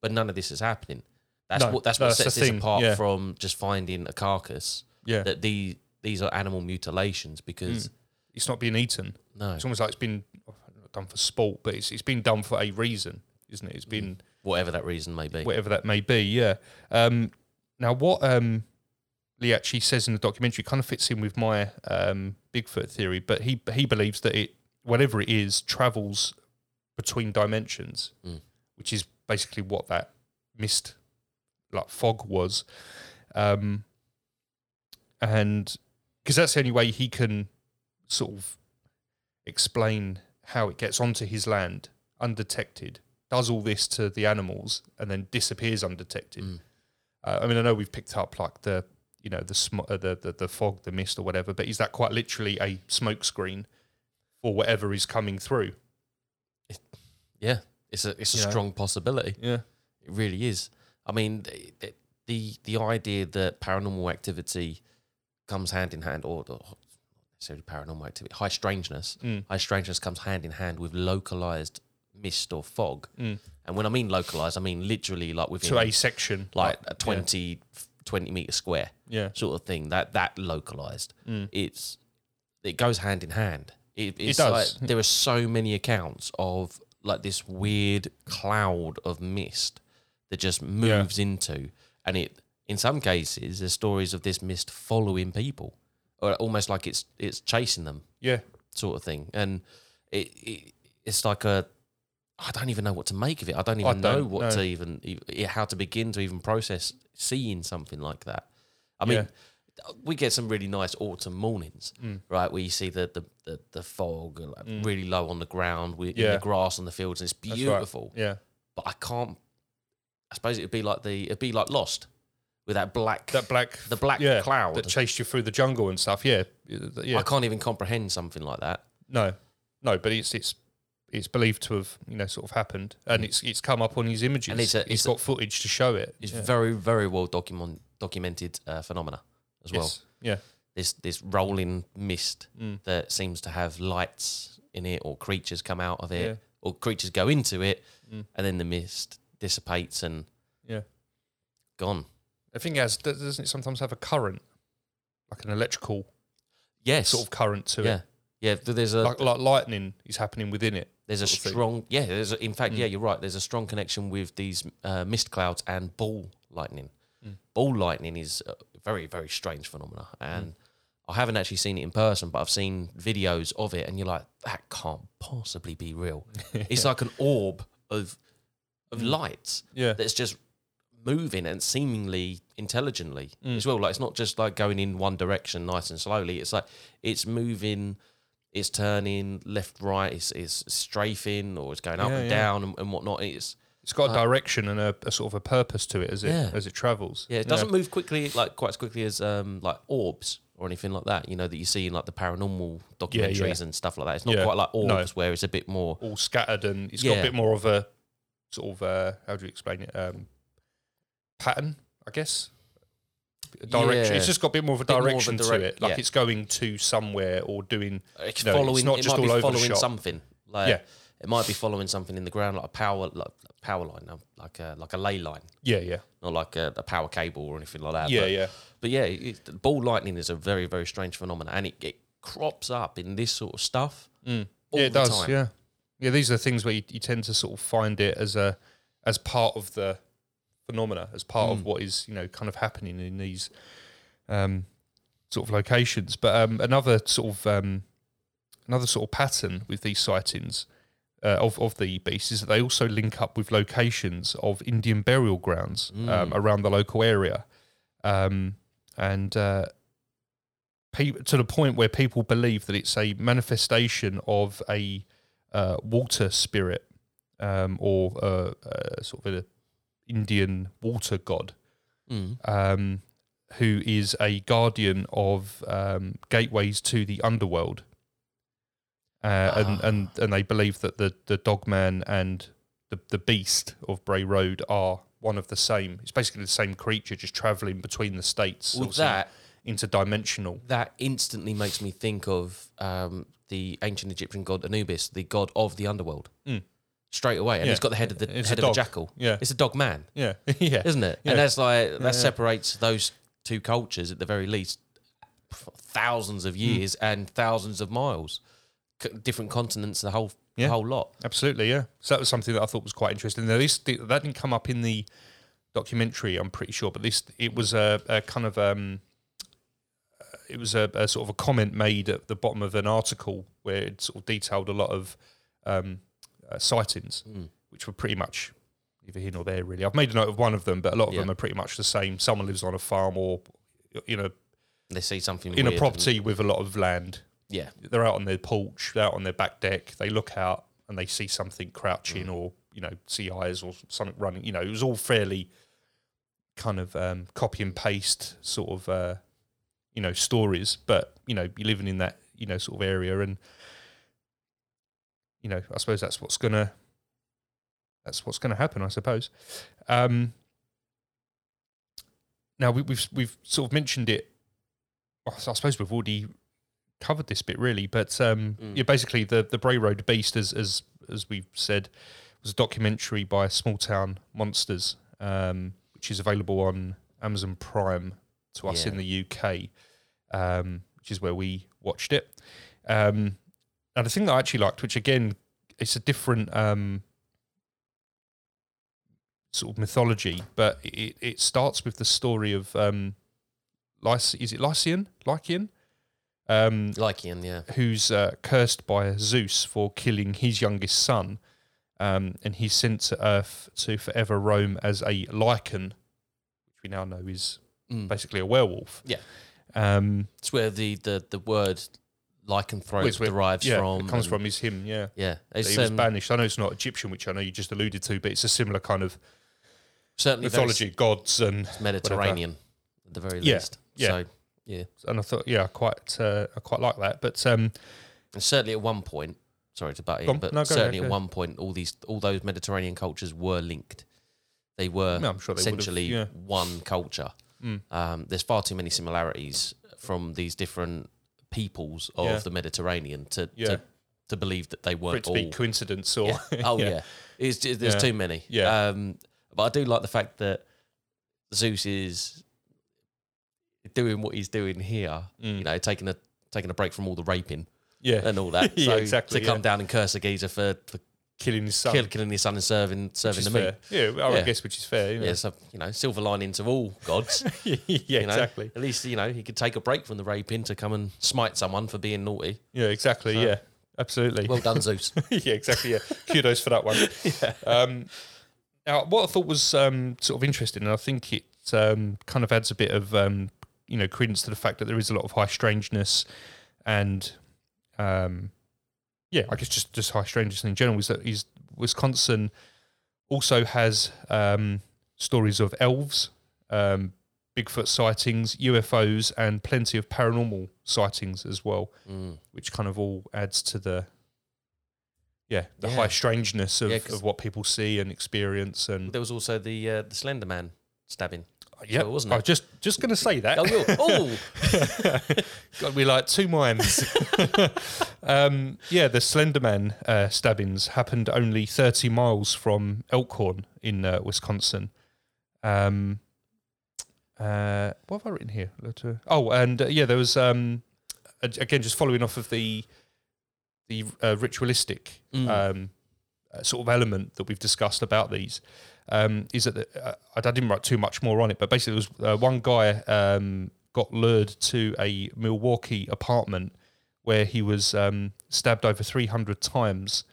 but none of this is happening. That's No, what that's no, what sets this thing, apart yeah. from just finding a carcass. yeah That the these are animal mutilations because it's not being eaten no, it's almost like it's been done for sport but it's, it's been done for a reason isn't it it's been whatever that reason may be. whatever that may be. Yeah. Um, now, what um, Lee actually says in the documentary kind of fits in with my um, Bigfoot theory, but he he believes that it, whatever it is, travels between dimensions, Mm. which is basically what that mist, like fog, was. Um, and because that's the only way he can sort of explain how it gets onto his land undetected does all this to the animals and then disappears undetected. Mm. Uh, I mean, I know we've picked up like the you know the sm- uh, the, the the fog, the mist, or whatever, but is that quite literally a smoke screen for whatever is coming through? Yeah, it's a it's a You know? strong possibility. Yeah, It really is. I mean, the the, the idea that paranormal activity comes hand in hand, or, necessarily paranormal activity, high strangeness, Mm. high strangeness comes hand in hand with localized mist or fog. Mm. And when I mean localized, I mean literally like within to a section, like a 20, 20 meter square Yeah, sort of thing. That that localized. Mm. It's it goes hand in hand. It, it's does. Like, there are so many accounts of like this weird cloud of mist that just moves into, and it in some cases there's stories of this mist following people, or almost like it's it's chasing them, yeah, sort of thing. And it, it it's like a I don't even know what to make of it. I don't even know don't, what no. to even how to begin to even process seeing something like that. I mean, we get some really nice autumn mornings, Mm. right, where you see the the, the, the fog uh, like, really low on the ground, with in Yeah. the grass on the fields, and it's That's right. beautiful. yeah. But I can't. I suppose it'd be like the it'd be like Lost with that black. That black, The black yeah, cloud. that chased you through the jungle and stuff. Yeah, yeah. I can't even comprehend something like that. No, no, but it's it's it's believed to have you know sort of happened, and it's it's come up on his images. And it's a- he's it's a- got footage to show it. It's yeah. very very well document, documented uh, phenomena as well. Yes. Yeah. This this rolling mist Mm. that seems to have lights in it, or creatures come out of it, Yeah. or creatures go into it, Mm. and then the mist dissipates and Yeah. gone. I think it has doesn't it sometimes have a current, like an electrical Yes, sort of current to yeah, it, yeah. th- There's a like like lightning is happening within it. there's a sort of thing. strong yeah. There's a, in fact Mm. yeah, you're right. There's a strong connection with these uh, mist clouds and ball lightning. Mm. Ball lightning is a very very strange phenomena, Mm. and I haven't actually seen it in person, but I've seen videos of it, and you're like, that can't possibly be real. It's like an orb of of lights Yeah, that's just moving and seemingly intelligently Mm. as well. Like it's not just like going in one direction nice and slowly. It's like it's moving it's turning left, right, it's, it's strafing, or it's going up Yeah, and yeah. down and, and whatnot. It's It's got a direction and a, a sort of a purpose to it as it Yeah. as it travels. yeah, it doesn't move quickly, like quite as quickly as um like orbs or anything like that. You know that you see in like the paranormal documentaries and stuff like that. It's not quite like No. orbs where it's a bit more. all scattered and it's got a bit more of a sort of uh, how do you explain it um, pattern, I guess. Direction. Yeah. It's just got a bit more of a more of a direction to it, like yeah. it's going to somewhere or doing. It's No, it's following. not it just might all be over the following shop. something. Like Yeah. it might be following something in the ground, like a power, like a power line, like a like a ley line, Yeah, yeah, not like a, a power cable or anything like that. yeah, but, yeah. But yeah, it, ball lightning is a very very strange phenomenon, and it, it crops up in this sort of stuff. all Mm. yeah, it the does. time. Yeah, yeah. These are things where you, you tend to sort of find it as a as part of the phenomena, as part Mm. of what is you know kind of happening in these um, sort of locations. But um, another sort of um, another sort of pattern with these sightings uh, of of the beasts is that they also link up with locations of Indian burial grounds um, Mm. around the local area, um, and. Uh, pe- to the point where people believe that it's a manifestation of a uh, water spirit um, or uh, uh, sort of an Indian water god Mm. um, who is a guardian of um, gateways to the underworld. Uh, and, Ah. and and they believe that the, the dogman and the, the beast of Bray Road are one of the same. It's basically the same creature, just traveling between the states. Obviously that, interdimensional. that instantly makes me think of um, the ancient Egyptian god Anubis, the god of the underworld. Mm. Straight away, and Yeah. he's got the head of the It's a head of the dog. jackal. Yeah, It's a dog man, yeah, yeah. isn't it? Yeah. And that's like that yeah. separates those two cultures at the very least thousands Hmm. of years and thousands of miles, C- different continents, the whole the whole lot. Absolutely, yeah. So that was something that I thought was quite interesting. Now, this that didn't come up in the documentary, I'm pretty sure, but this it was a, a kind of um, it was a, a sort of a comment made at the bottom of an article where it sort of detailed a lot of um, uh, sightings, Mm. which were pretty much either here nor there. Really, I've made a note of one of them, but a lot of Yeah. them are pretty much the same. Someone lives on a farm or you know They see something in a and- property with a lot of land yeah, they're out on their porch, they're out on their back deck, they look out and they see something crouching Mm. or, you know, see eyes or something running. You know, it was all fairly kind of um, copy and paste sort of, uh, you know, stories. But, you know, you're living in that, you know, sort of area and, you know, I suppose that's what's to, that's what's to happen, I suppose. Um, now we, we've we've sort of mentioned it. I suppose we've already covered this bit really, but um, Mm. yeah, basically the the Bray Road Beast, as as as we've said, was a documentary by Small Town Monsters, um, which is available on Amazon Prime to us Yeah. in the UK, um, which is where we watched it. Um, and the thing that I actually liked, which again, it's a different um, sort of mythology, but it, it starts with the story of um, Lyc- is it Lycian? Lycian? Um, Lycian, yeah. who's uh, cursed by Zeus for killing his youngest son, um, and he's sent to Earth to forever roam as a lycan, which we now know is Mm. basically a werewolf. Yeah. Um, It's where the, the, the word lycanthrope derives yeah, from. it comes from is him. Yeah, Yeah, it's he was um, banished. I know it's not Egyptian, which I know you just alluded to, but it's a similar kind of certainly mythology, gods and Mediterranean at the very Yeah, least. yeah. So yeah, and I thought, yeah, I quite uh, I quite like that. But um, and certainly at one point, sorry to butt on. in, but No, certainly ahead, at go one point, all these all those Mediterranean cultures were linked. They were yeah, I'm sure they essentially Yeah. one culture. Mm. Um, there's far too many similarities from these different peoples of Yeah. the Mediterranean to, Yeah. to to believe that they weren't all. be coincidence or yeah. Oh yeah, It's just, there's Yeah. too many. Yeah. Um, but I do like the fact that Zeus is doing what he's doing here. Mm. You know, taking a taking a break from all the raping yeah, and all that. Yeah, so exactly, To come down and curse a geezer for, for killing his son. kill, killing his son and serving serving the meat. fair. Yeah, I Yeah. guess which is fair. Yeah. Yeah, so you know, silver lining to all gods. yeah, you know? exactly. At least you know he could take a break from the raping to come and smite someone for being naughty. Yeah, exactly. So- yeah, absolutely. Well done, Zeus. yeah, exactly. Yeah, kudos for that one. Um, now, what I thought was um, sort of interesting, and I think it um, kind of adds a bit of um, you know credence to the fact that there is a lot of high strangeness and um, yeah, I guess just just high strangeness in general is that is Wisconsin also has um, stories of elves, um, Bigfoot sightings, UFOs, and plenty of paranormal sightings as well, Mm. which kind of all adds to the yeah the Yeah. high strangeness of, Yeah, of what people see and experience and There was also the uh, the Slender Man stabbing. Yeah, wasn't I it? was just just going to say that. Oh, oh, Got to be like two minds. um, yeah, the Slenderman uh, stabbings happened only 30 miles from Elkhorn in uh, Wisconsin. Um, uh, what have I written here? Oh, and uh, yeah, there was um, again just following off of the the uh, ritualistic Mm. um, uh, sort of element that we've discussed about these. Um, is that the, uh, I didn't write too much more on it, but basically, there was uh, one guy um, got lured to a Milwaukee apartment where he was um, stabbed over 300 times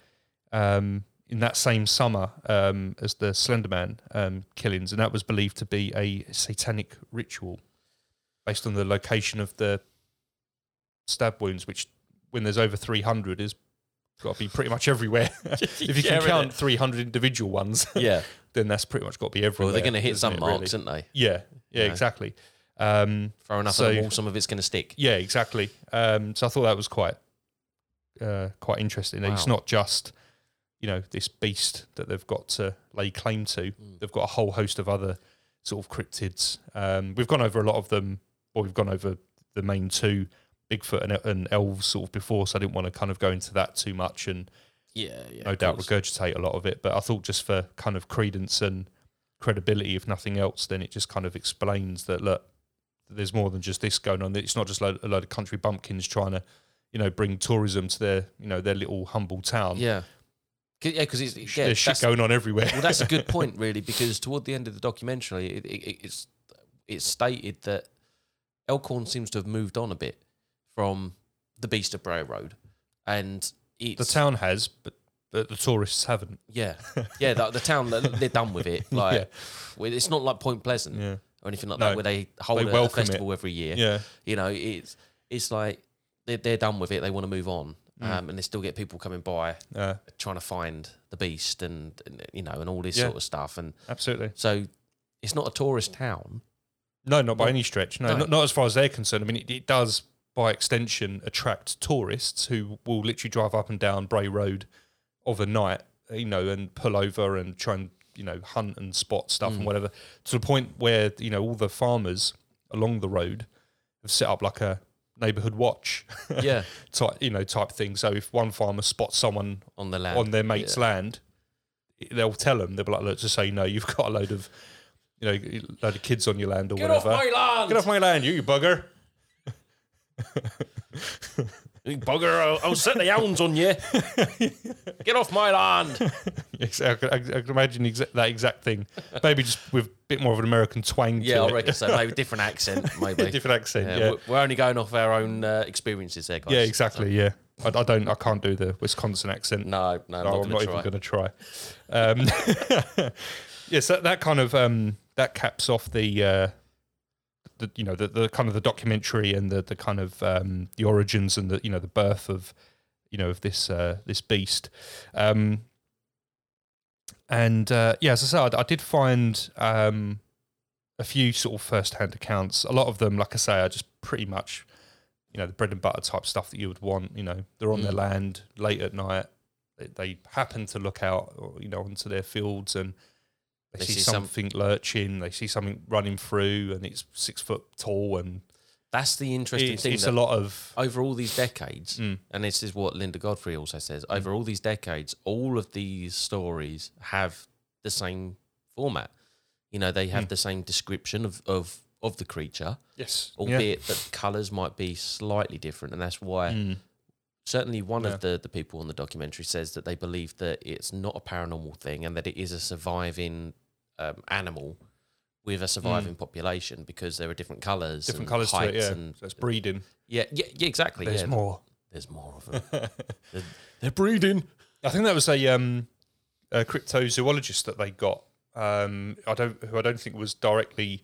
um, in that same summer um, as the Slenderman um, killings, and that was believed to be a satanic ritual based on the location of the stab wounds, which when there's over 300 is got to be pretty much everywhere. if you Yeah, can count 300 individual ones, yeah. then that's pretty much got to be everywhere. Well, they're going to hit some it, marks, really? aren't they? Yeah, yeah, know. exactly. Um, Throw enough So- on the wall, some of it's going to stick. yeah, exactly. Um, so I thought that was quite uh, quite interesting. It's not just you know this beast that they've got to lay claim to. Mm. They've got a whole host of other sort of cryptids. Um, we've gone over a lot of them, or we've gone over the main two, Bigfoot and, and elves, sort of before. So I didn't want to kind of go into that too much and Yeah, yeah. no doubt course. regurgitate a lot of it. But I thought just for kind of credence and credibility, if nothing else, then it just kind of explains that look, there's more than just this going on. It's not just a load of country bumpkins trying to, you know, bring tourism to their, you know, their little humble town. Yeah. 'Cause- Yeah, because it's yeah, there's shit going on everywhere. well, that's a good point, really, because toward the end of the documentary, it, it, it's it's stated that Elkhorn seems to have moved on a bit from the Beast of Bray Road, and it's the town has, but but the tourists haven't. yeah, yeah, the, the town they're they're done with it. Like, well, it's not like Point Pleasant Yeah, or anything like No, that, where they hold they a, a welcome it. festival every year. yeah, You know, it's it's like they're they're done with it. They want to move on, Mm. um, and they still get people coming by uh, trying to find the beast and, and you know and all this Yeah. sort of stuff. And absolutely. so it's not a tourist town. No, not by any stretch. No, no. Not, not as far as they're concerned. I mean, it, it does by extension attract tourists who will literally drive up and down Bray Road of a night, you know, and pull over and try and you know hunt and spot stuff Mm. and whatever to the point where you know all the farmers along the road have set up like a neighborhood watch Yeah, type you know type thing. So if one farmer spots someone on the land. on their mate's Yeah. land, they'll tell them they'll be like, look, just so you know, you've got a load of you know a load of kids on your land or Get off whatever. my land! Get off my land, you, you bugger. Bugger! I'll, I'll set the hounds on you. Get off my land! Yes, I, can, I can imagine exa- that exact thing. Maybe just with a bit more of an American twang Yeah, to I it. reckon so. Maybe different accent, maybe. Different accent, Yeah, we're- We're only going off our own uh, experiences there, guys. Yeah, exactly, yeah. I, I don't, I can't do the Wisconsin accent. No, no, I'm not I'm not to even try. going to try. Um, yes, that, that kind of um, that caps off the, uh, the you know the, the kind of the documentary and the the kind of um, the origins and the you know the birth of you know of this uh, this beast. Um, and uh, yeah, as I said, I, I did find um, a few sort of first hand accounts. A lot of them, like I say, are just pretty much you know the bread and butter type stuff that you would want. You know, they're on their Mm. land late at night. They, they happen to look out, you know, onto their fields and they, They see, see some- something lurching. They see something running through, and it's six foot tall, and That's the interesting it's, thing. it's a lot of. over all these decades, Mm. and this is what Linda Godfrey also says, over all these decades, all of these stories have the same format. You know, they have Mm. the same description of, of, of the creature, Yes, albeit that colours might be slightly different. And that's why Mm. Certainly one Yeah. of the, the people on the documentary says that they believe that it's not a paranormal thing and that it is a surviving um, animal with a surviving population because there are different colours, Mm. different colours to it. Yeah, and so it's breeding. yeah, yeah, yeah, exactly. There's yeah, more. there's more of them. they're, they're breeding. I think that was a, um, a cryptozoologist that they got. Um, I don't, who I don't think was directly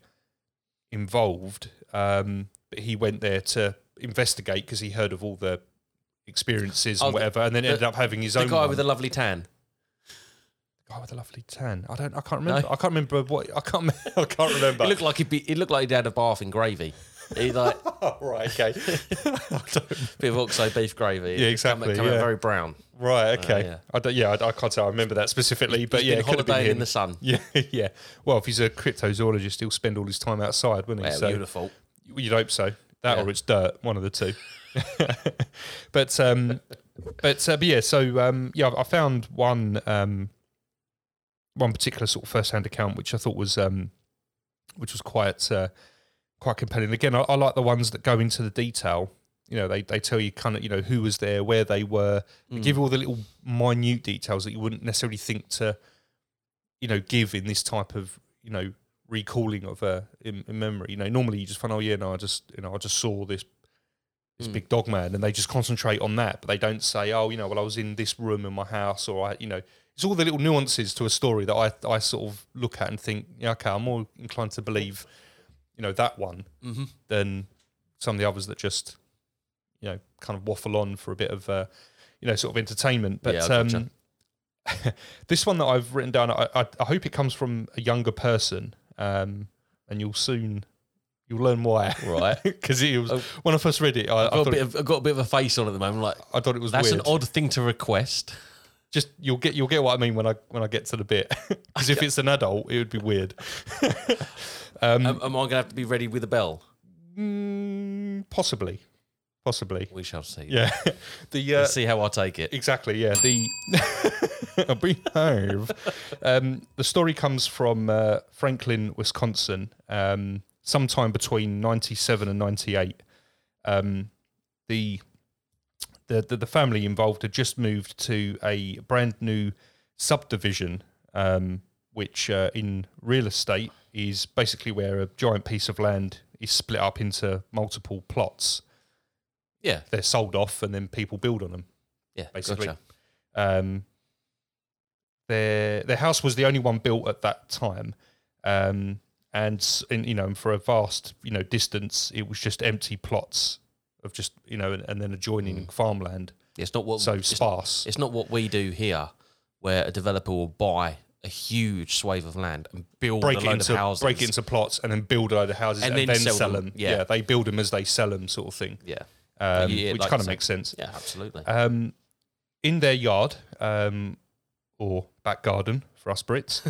involved, um, but he went there to investigate because he heard of all the, experiences and the- whatever, and then the- ended up having his The own guy one. with the lovely tan. The guy with a lovely tan. I don't. I can't remember. No? I can't remember what. I can't. I can't remember. He looked like he'd be. He looked like he'd had a bath in gravy. He like oh, right. Okay. bit of oxo beef gravy. Yeah, exactly, Coming, coming yeah. very brown. right. Uh, okay. yeah. I don't, yeah. I, I can't say I remember that specifically, but He's yeah, been it could have been holidaying in the sun. Yeah. Yeah. Well, if he's a cryptozoologist, he'll spend all his time outside, wouldn't he? So beautiful. you'd hope so. That Yeah. or it's dirt. One of the two. but um, but uh, but yeah. So um, yeah, I found one um, one particular sort of first-hand account which I thought was um, which was quite uh, quite compelling. Again, I, I like the ones that go into the detail. You know, they they tell you kind of you know who was there, where they were, they give you all the little minute details that you wouldn't necessarily think to, you know, give in this type of you know recalling of a in, in memory. You know, normally you just find, oh yeah, no, I just you know I just saw this this Mm. big dog man, and they just concentrate on that, but they don't say, oh, you know, well I was in this room in my house, or I, you know, it's all the little nuances to a story that I I sort of look at and think, yeah, okay, I'm more inclined to believe, you know, that one Mm-hmm. than some of the others that just, you know, kind of waffle on for a bit of, uh, you know, sort of entertainment. But Yeah, I gotcha. um, this one that I've written down, I, I, I hope it comes from a younger person, um, and you'll soon you'll learn why. Right. Because it was Oh. when I first read it, I, I I've got, a thought bit of, I've got a bit of a face on at the moment. Like I thought it was that's weird. an odd thing to request. Just you'll get you'll get what I mean when I when I get to the bit. Because if it's an adult, it would be weird. um, Am, am I going to have to be ready with a bell? mm, possibly, possibly. We shall see. Yeah. the uh, Let's see how I take it. Exactly, yeah. The behave. Um, the story comes from uh, Franklin, Wisconsin, um, sometime between ninety-seven and ninety-eight. Um, the, the the the family involved had just moved to a brand new subdivision, um, which uh, in real estate is basically where a giant piece of land is split up into multiple plots. Yeah. They're sold off, and then people build on them Yeah. basically. Gotcha. Um, their their house was the only one built at that time, um, and in, you know, and for a vast you know distance, it was just empty plots of just you know, and, and then adjoining farmland, It's not what so it's, sparse. it's not what we do here, where a developer will buy a huge swathe of land and build break a load into of houses. break it into plots and then build a load of houses and, And then, then sell, sell them. them, Yeah. yeah. they build them as they sell them, sort of thing. yeah. Um, yeah, which like kind of makes sense. Yeah. Absolutely. Um, in their yard, um, or back garden for us Brits,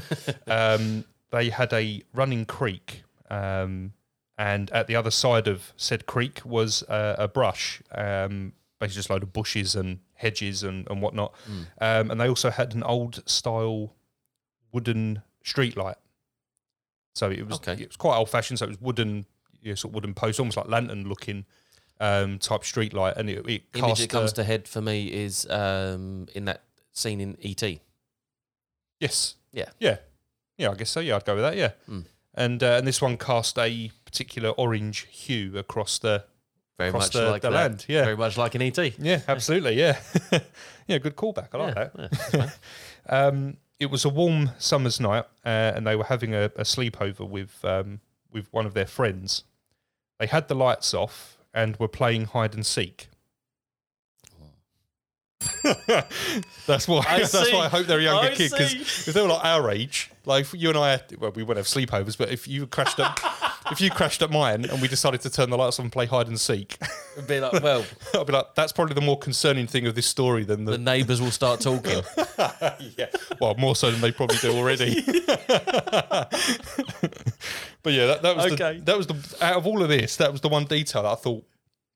um, they had a running creek, um, and at the other side of said creek was uh, a brush, um, basically just a load of bushes and hedges and, and whatnot. Um, and they also had an old style wooden street light. So it was Okay. it was quite old fashioned. So it was wooden, you know, sort of wooden post, almost like lantern looking um, type street light, and it, it Image that comes a- to head for me is um, in that scene in ET. Yes. Yeah. Yeah. Yeah, I guess so. Yeah, I'd go with that. Yeah. Mm. And uh, and this one cast a particular orange hue across the Very across much the, like the that. land. Yeah. Very much like an ET. Yeah, absolutely. Yeah. yeah, good callback. I like Yeah, that. yeah. Um, it was a warm summer's night, uh, and they were having a, a sleepover with um, with one of their friends. They had the lights off and were playing hide and seek. that's why. I that's see. why I hope they're a younger I kid because if they were like our age, like you and I, well, we wouldn't have sleepovers, but if you crashed at, if you crashed at mine and we decided to turn the lights on and play hide and seek, It'd be like, well, I'd be like, that's probably the more concerning thing of this story than the the. neighbours will start talking. yeah, well, more so than they probably do already. but yeah, that, that was Okay. the, that was the out of all of this, that was the one detail that I thought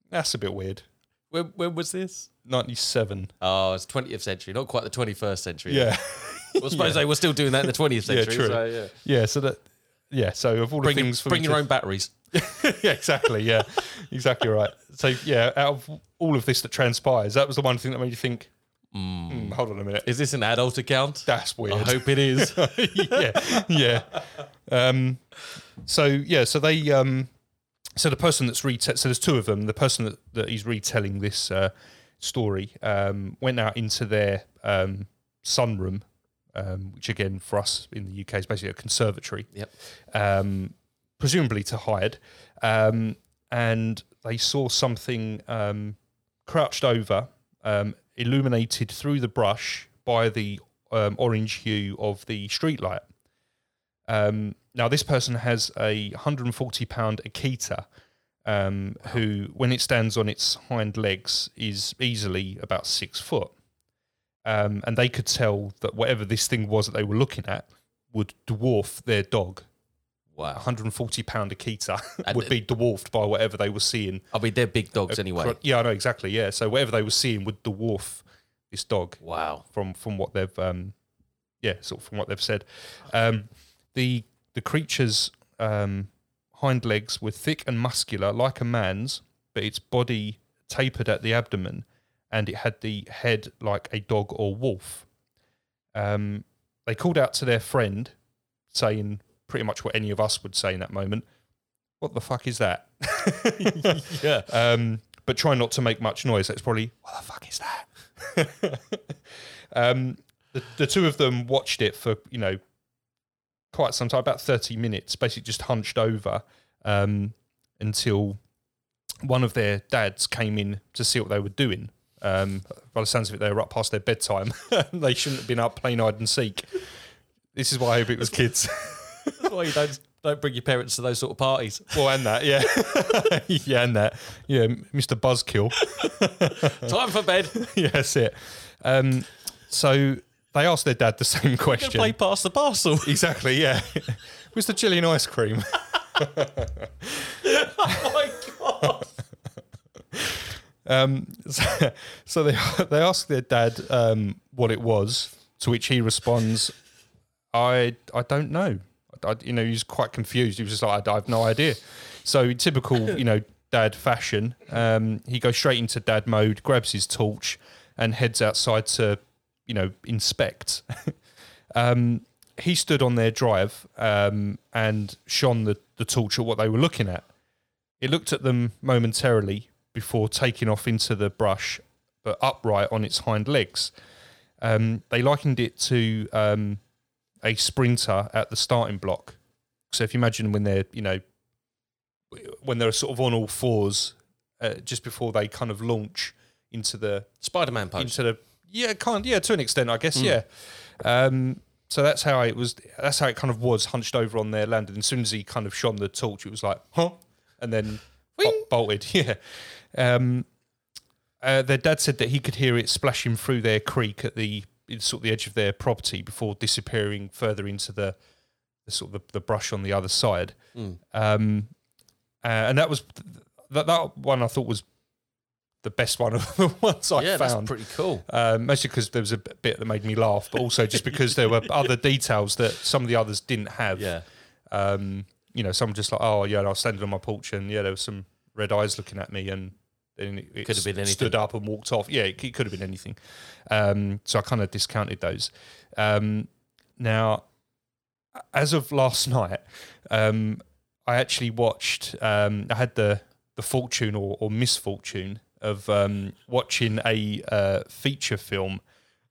that's a bit weird. when, when was this? Ninety seven. Oh, it's 20th century, not quite the 21st century. Yeah. Well, I suppose they were still doing that in the 20th Yeah, century. true. So, yeah. Yeah, so that yeah, so of all Bring, the your- things for bring your to- own batteries. yeah, exactly. Yeah, exactly right. So yeah, out of all of this that transpires, that was the one thing that made you think. "Hmm, hold on a minute, Is this an adult account? that's weird. I hope it is. yeah, yeah. Um, so yeah, so they, um, so the person that's reta- so there's two of them. The person that, that he's retelling this uh, story um, went out into their um, sunroom, um, which again for us in the UK is basically a conservatory. Yep. Um, presumably to hide, um, and they saw something um, crouched over um, illuminated through the brush by the um, orange hue of the streetlight. Um, now, this person has a 140 pound Akita, um, who, when it stands on its hind legs, is easily about six foot. Um, and they could tell that whatever this thing was that they were looking at would dwarf their dog. Wow. 140 pound Akita would be dwarfed by whatever they were seeing. I mean, they're big dogs anyway. Yeah, I know exactly. Yeah, so whatever they were seeing would dwarf this dog Wow. from from what they've um, yeah, sort of from what they've said. Um, the the creature's um, hind legs were thick and muscular, like a man's, but its body tapered at the abdomen, and it had the head like a dog or wolf. Um, they called out to their friend, saying pretty much what any of us would say in that moment. What the fuck is that? Yeah. um, but try not to make much noise. That's probably what the fuck is that? um, the, the two of them watched it for you know quite some time, about thirty minutes, basically just hunched over um, until one of their dads came in to see what they were doing. Um, by the sounds of it, they were up past their bedtime. they shouldn't have been up playing hide and seek. This is why I hope it was kids. That's why you don't don't bring your parents to those sort of parties. well, and that, yeah, yeah, and that, yeah, Mr. Buzzkill. Time for bed. yeah, that's it. Um, so they asked their dad the same question. play pass the parcel. Exactly, yeah. Where's the chili and ice cream? oh my god. Um, so, so they they ask their dad um, what it was, to which he responds, "I I don't know." I, you know, he's quite confused. He was just like, "I, I have no idea." So, typical, you know, dad fashion, um, he goes straight into dad mode, grabs his torch, and heads outside to, you know, inspect. um, he stood on their drive um, and shone the, the torch at what they were looking at. It looked at them momentarily before taking off into the brush, but upright on its hind legs. Um, they likened it to um, a sprinter at the starting block. So if you imagine when they're, you know, when they're sort of on all fours, uh, just before they kind of launch into the Spider Man pose. into the yeah, kind yeah, to an extent, I guess, yeah. Um, so that's how it was. That's how it kind of was hunched over on their landing. As soon as he kind of shone the torch, it was like, huh, and then bo- bolted. Yeah. Um, uh, their dad said that he could hear it splashing through their creek at the sort of the edge of their property before disappearing further into the, the sort of the, the brush on the other side. Mm. Um, uh, and that was that that one I thought was the best one of the ones I yeah, that's found. pretty cool. Um, mostly because there was a bit that made me laugh, but also just because there were other details that some of the others didn't have. Yeah. Um, you know, some just like, oh yeah, I was standing on my porch and yeah, there was some red eyes looking at me, and then it, Could have been s- stood anything. up and walked off. Yeah, it, it could have been anything. Um, so I kind of discounted those. Um, now, as of last night, um, I actually watched. Um, I had the the fortune or, or misfortune of um, watching a uh, feature film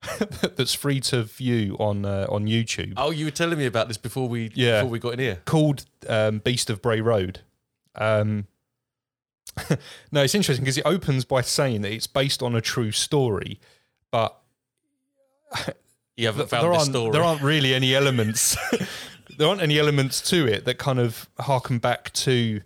that's free to view on uh, on YouTube Oh, you were telling me about this before we Yeah. before we got in here. called um, Beast of Bray Road. Um, no, it's interesting because it opens by saying that it's based on a true story, but You haven't there found the aren't story. there aren't really any elements. there aren't any elements to it that kind of harken back to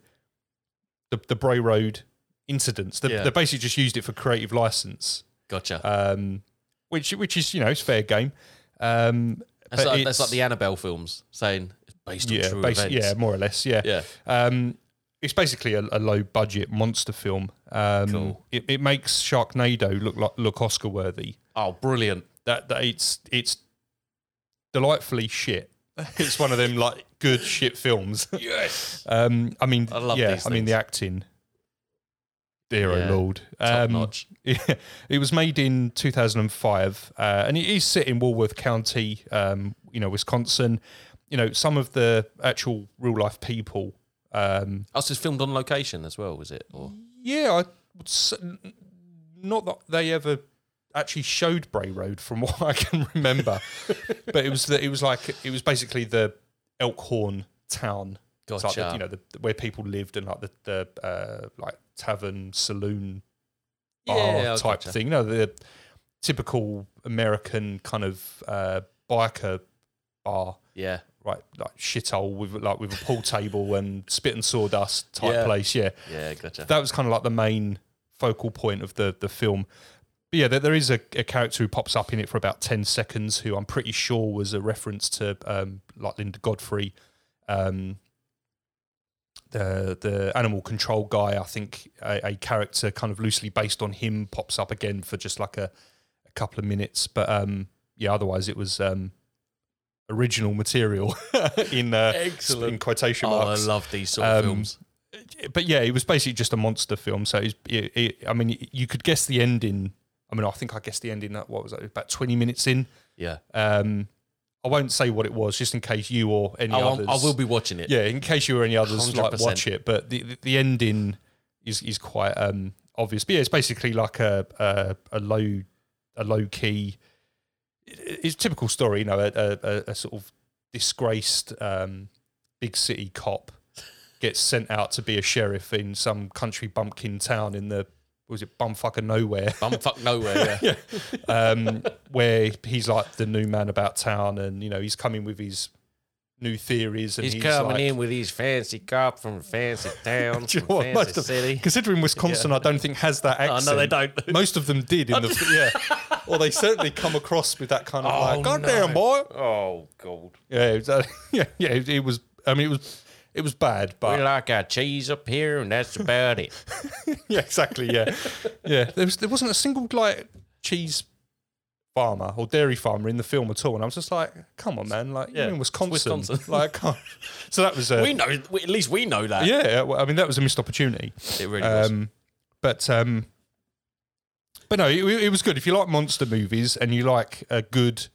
the the Bray Road incidents. They, Yeah. they basically just used it for creative license, Gotcha. um, which which is you know it's fair game. Um, that's, like, that's like the Annabelle films saying it's based on yeah, true basi- events. yeah, more or less, yeah. Yeah. Um, it's basically a, a low budget monster film. Um, Cool. it, it makes Sharknado look like look Oscar worthy. Oh, brilliant. That, that it's it's delightfully shit. It's one of them like good shit films. Yes. Um, I mean, I love yeah, I mean the acting. Dear Yeah, oh lord, Top Um, notch. yeah, it was made in 2005, uh, and it is set in Walworth County, um, you know, Wisconsin. You know, some of the actual real life people. Um, Oh, so it's filmed on location as well, was it? Or yeah, I would not that they ever actually showed Bray Road, from what I can remember, but it was the, it was like it was basically the Elkhorn town. It's like the- you know, the, where people lived and like the the uh, like tavern, saloon bar Yeah, type gotcha. thing. You know, the typical American kind of uh, biker bar, Yeah. Right? Like shithole with like with a pool table and spit and sawdust type Yeah. place. Yeah, Yeah, gotcha. that was kind of like the main focal point of the the film. But yeah, there, there is a, a character who pops up in it for about ten seconds, who I'm pretty sure was a reference to um, like Linda Godfrey, um, the the animal control guy. I think a, a character kind of loosely based on him pops up again for just like a, a couple of minutes. But um, yeah, otherwise it was um, original material in uh, Excellent. in quotation Oh, I love these sort of Um, films. but yeah, it was basically just a monster film. So, it it, it, I mean, you could guess the ending. I mean, I think I guessed the ending. That what was that? About twenty minutes in. Yeah. Um, I won't say what it was, just in case you or any Oh, others. I'm- will be watching it. Yeah, in case you or any others like 100%. watch it. But the the, the ending is is quite um, obvious. But yeah, it's basically like a a, a low a low key. It- It's a typical story, you know, a, a, a, sort of disgraced um, big city cop gets sent out to be a sheriff in some country bumpkin town in the what was it bumfucker nowhere Bumfuck nowhere. Yeah. um, where he's like the new man about town, and you know he's coming with his new theories, and He's, he's, coming like, in with his fancy cop from fancy town, Do you from know what? fancy Most of- city. Considering Wisconsin, I don't think has that Oh, accent. no, they don't. Most of them did in the yeah, or they certainly come across with that kind of Oh, like, "God no. damn boy." Oh, God. Yeah, it was, uh, yeah, yeah. It, it was. I mean, it was. It was bad, but We like our cheese up here, and that's about it. yeah, exactly. Yeah, yeah. There was there wasn't a single like cheese farmer or dairy farmer in the film at all, and I was just like, "Come on, man! Like Yeah, you're in Wisconsin, Wisconsin. like." So that was a We know, at least we know that. yeah. well, I mean, that was a missed opportunity. It really was. Um, but um, but no, it, it was good. If you like monster movies and you like a good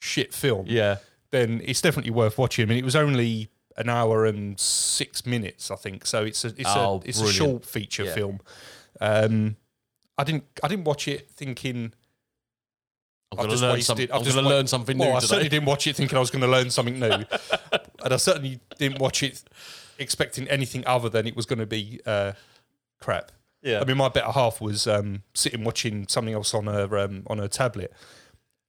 shit film, Yeah. then it's definitely worth watching. I mean, it was only an hour and six minutes, I think. So it's a it's Oh, a it's a brilliant. short feature Yeah. film. Um, I didn't I didn't watch it thinking. I'm I've going to just learn wasted-. I've I'm just going to wa- learn something Well, new I certainly didn't watch it thinking I was going to learn something new, and I certainly didn't watch it expecting anything other than it was going to be uh, crap. Yeah. I mean, my better half was um, sitting watching something else on her um, on her tablet,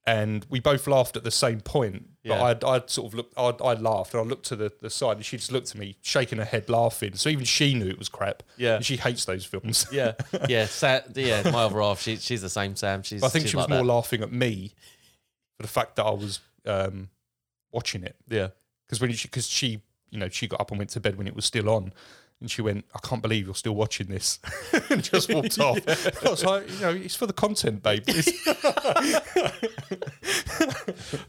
and we both laughed at the same point. But. I'd, I'd sort of looked, I'd, I laughed, and I looked to the, the side, and she just looked at me, shaking her head, laughing. So even she knew it was crap. Yeah. and she hates those films. yeah, yeah, Sa- yeah. My other half, she, she's the same. Sam, she's. But I think she's she was like more that. laughing at me for the fact that I was um, watching it. Yeah, because when she because she you know she got up and went to bed when it was still on and she went i can't believe you're still watching this and just walked off i was like you know it's for the content babe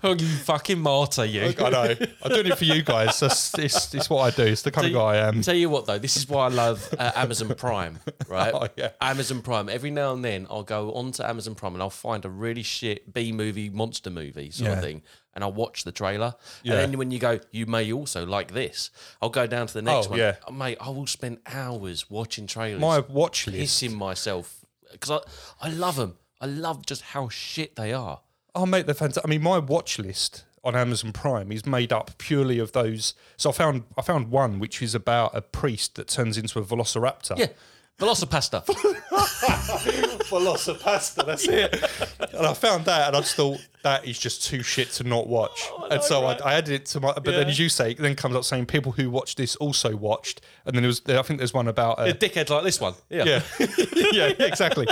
oh, you fucking martyr, you. i know i'm doing it for you guys that's it's, it's what i do it's the kind of guy i am Tell you what though, this is why I love uh, Amazon Prime, right? Oh, yeah. Amazon Prime. Every now and then, I'll go onto Amazon Prime and I'll find a really shit B movie, monster movie sort Yeah. of thing, and I'll watch the trailer. Yeah. And then when you go, you may also like this. I'll go down to the next Oh, one. yeah. Oh, mate, I will spend hours watching trailers, my watch list pissing myself because I I love them. I love just how shit they are. oh mate they're fantastic i mean my watch list on amazon prime is made up purely of those so i found i found one which is about a priest that turns into a velociraptor Yeah, VelociPastor. VelociPastor, that's it. And I found that, and I just thought that is just too shit to not watch. and so I, I added it to my. But then, as you say, it then comes up saying people who watched this also watched, and then there was. I think there's one about. a Uh, dickhead like this one. Yeah. yeah, yeah, exactly.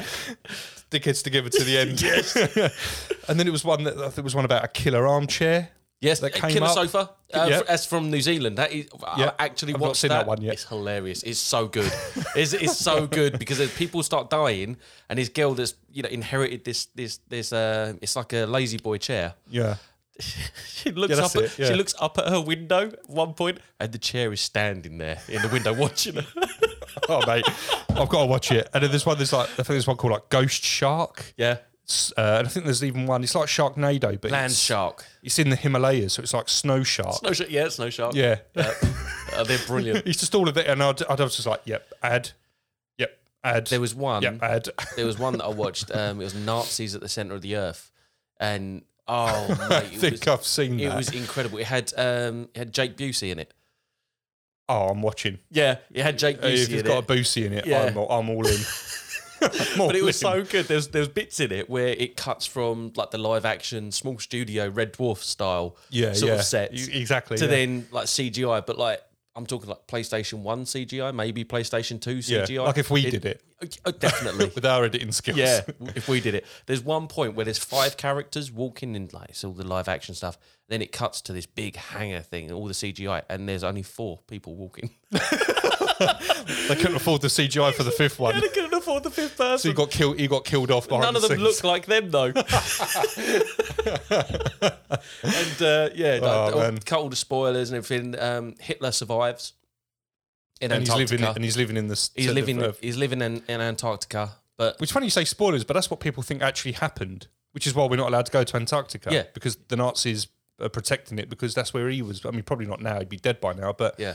Dickheads together to give it to the end. Yes. and then it was one that I think it was one about a killer armchair. Yes, that that came Killer up. Sofa. Uh, That's from New Zealand. That is, Yeah. I actually I've not watched seen that one yet. It's hilarious. It's so good. it's, it's so good because as people start dying, and this girl that's you know inherited this this this uh, it's like a lazy boy chair. Yeah. She looks Yeah, up. At, it, yeah. She looks up at her window at one point, and the chair is standing there in the window watching her. Oh mate, I've got to watch it. And then there's one. There's like I think there's one called like Ghost Shark. yeah, Uh, and I think there's even one. It's like Sharknado, but land it's, shark. it's in the Himalayas, so it's like snow shark. Snow shark. Yeah, snow shark. Yeah. Uh, they're brilliant. It's just all of it, and I'd, I'd was just like, yep, add, yep, add. There was one. yep, add. there was one that I watched. Um, it was Nazis at the center of the earth, and oh, I mate, it think was, I've seen it that. was incredible. It had um, it had Jake Busey in it. oh, I'm watching. Yeah, it had Jake Uh, if Busey it's in got it. a Busey in it, Yeah. I'm, I'm all in. but it was so good. There's there's bits in it where it cuts from like the live action small studio Red Dwarf style yeah, sort yeah. of sets You- exactly. to yeah. then like CGI, but like I'm talking like PlayStation One CGI, maybe PlayStation Two yeah. CGI. like if we did it Oh, definitely. with our editing skills. Yeah, if we did it. There's one point where there's five characters walking in, like it's all the live action stuff. Then it cuts to this big hangar thing, all the CGI, and there's only four people walking. They couldn't afford the CGI for the fifth one. they couldn't afford the fifth person. So he got killed. He got killed off. None of them scenes. look like them though. and uh, yeah, Oh, cut all the spoilers and everything. Um, Hitler survives in and he's living. And he's living in the. he's living. of- He's living in, in Antarctica, but Which funny you say spoilers, but that's what people think actually happened. Which is why we're not allowed to go to Antarctica. Yeah. Because the Nazis are protecting it because that's where he was. I mean, probably not now. He'd be dead by now. But yeah.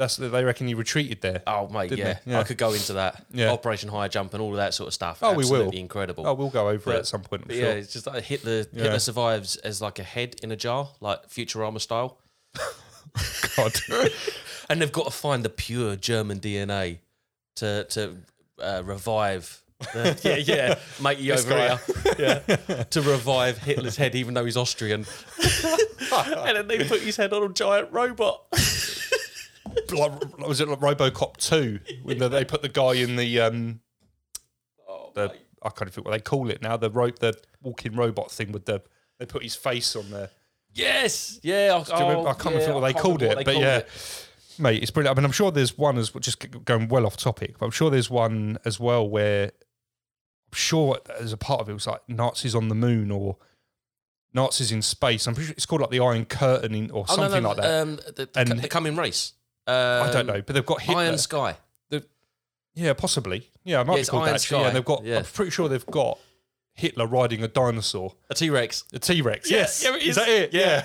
That's they reckon you retreated there. Oh mate, yeah. Yeah. I could go into that. Yeah. Operation Highjump and all of that sort of stuff. Oh, we will. Absolutely incredible. Oh, we'll go over it at some point. Sure. yeah, it's just like Hitler. Yeah. Hitler survives as like a head in a jar, like Futurama style. God. and they've got to find the pure German DNA to to uh, revive. The, yeah, yeah, matey you over here. Yeah, to revive Hitler's head, even though he's Austrian. and then they put his head on a giant robot. Like, was it like RoboCop two when they- they put the guy in the um Oh, the mate. I can't think what they call it now the ro- the walking robot thing with the they put his face on there. yes, yeah. I, Do you remember? I can't remember what they called it, but yeah, mate, it's brilliant. I mean, I'm sure there's one as just going well off topic, but I'm sure there's one as well where I'm sure there's a part of it was like Nazis on the moon or Nazis in space. I'm pretty sure it's called like the Iron Curtain in, or Oh, no, something no, like that. Um, the, the, And- the coming race. I don't Um, know, but they've got Hitler. Iron Sky. Yeah, possibly. Yeah, it might Yeah, be called Iron that actually. Yeah, Sky. they've got. Yeah. I'm pretty sure they've got Hitler riding a dinosaur, A T Rex a T Rex. Yes, yeah, it is is. that it? Yeah.